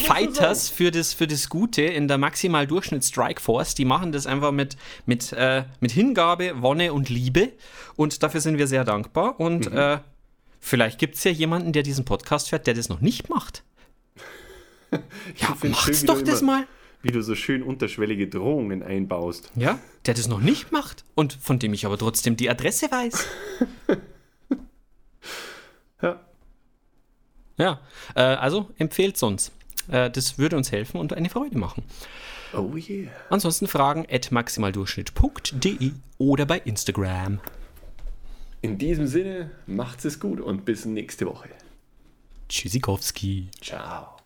Fighters für das, für das Gute in der Maximal Durchschnitt Strike Force, die machen das einfach mit, mit, äh, mit Hingabe, Wonne und Liebe. Und dafür sind wir sehr dankbar. Und äh, vielleicht gibt es ja jemanden, der diesen Podcast fährt, der das noch nicht macht. Ja, wie doch das mal. Wie du so schön unterschwellige Drohungen einbaust. Ja, der das noch nicht macht und von dem ich aber trotzdem die Adresse weiß. Ja. Ja, äh, also empfehlt uns. Äh, das würde uns helfen und eine Freude machen. Oh yeah. Ansonsten fragen at maximaldurchschnitt.de oder bei Instagram. In diesem Sinne, macht's es gut und bis nächste Woche. Tschüssikowski. Ciao.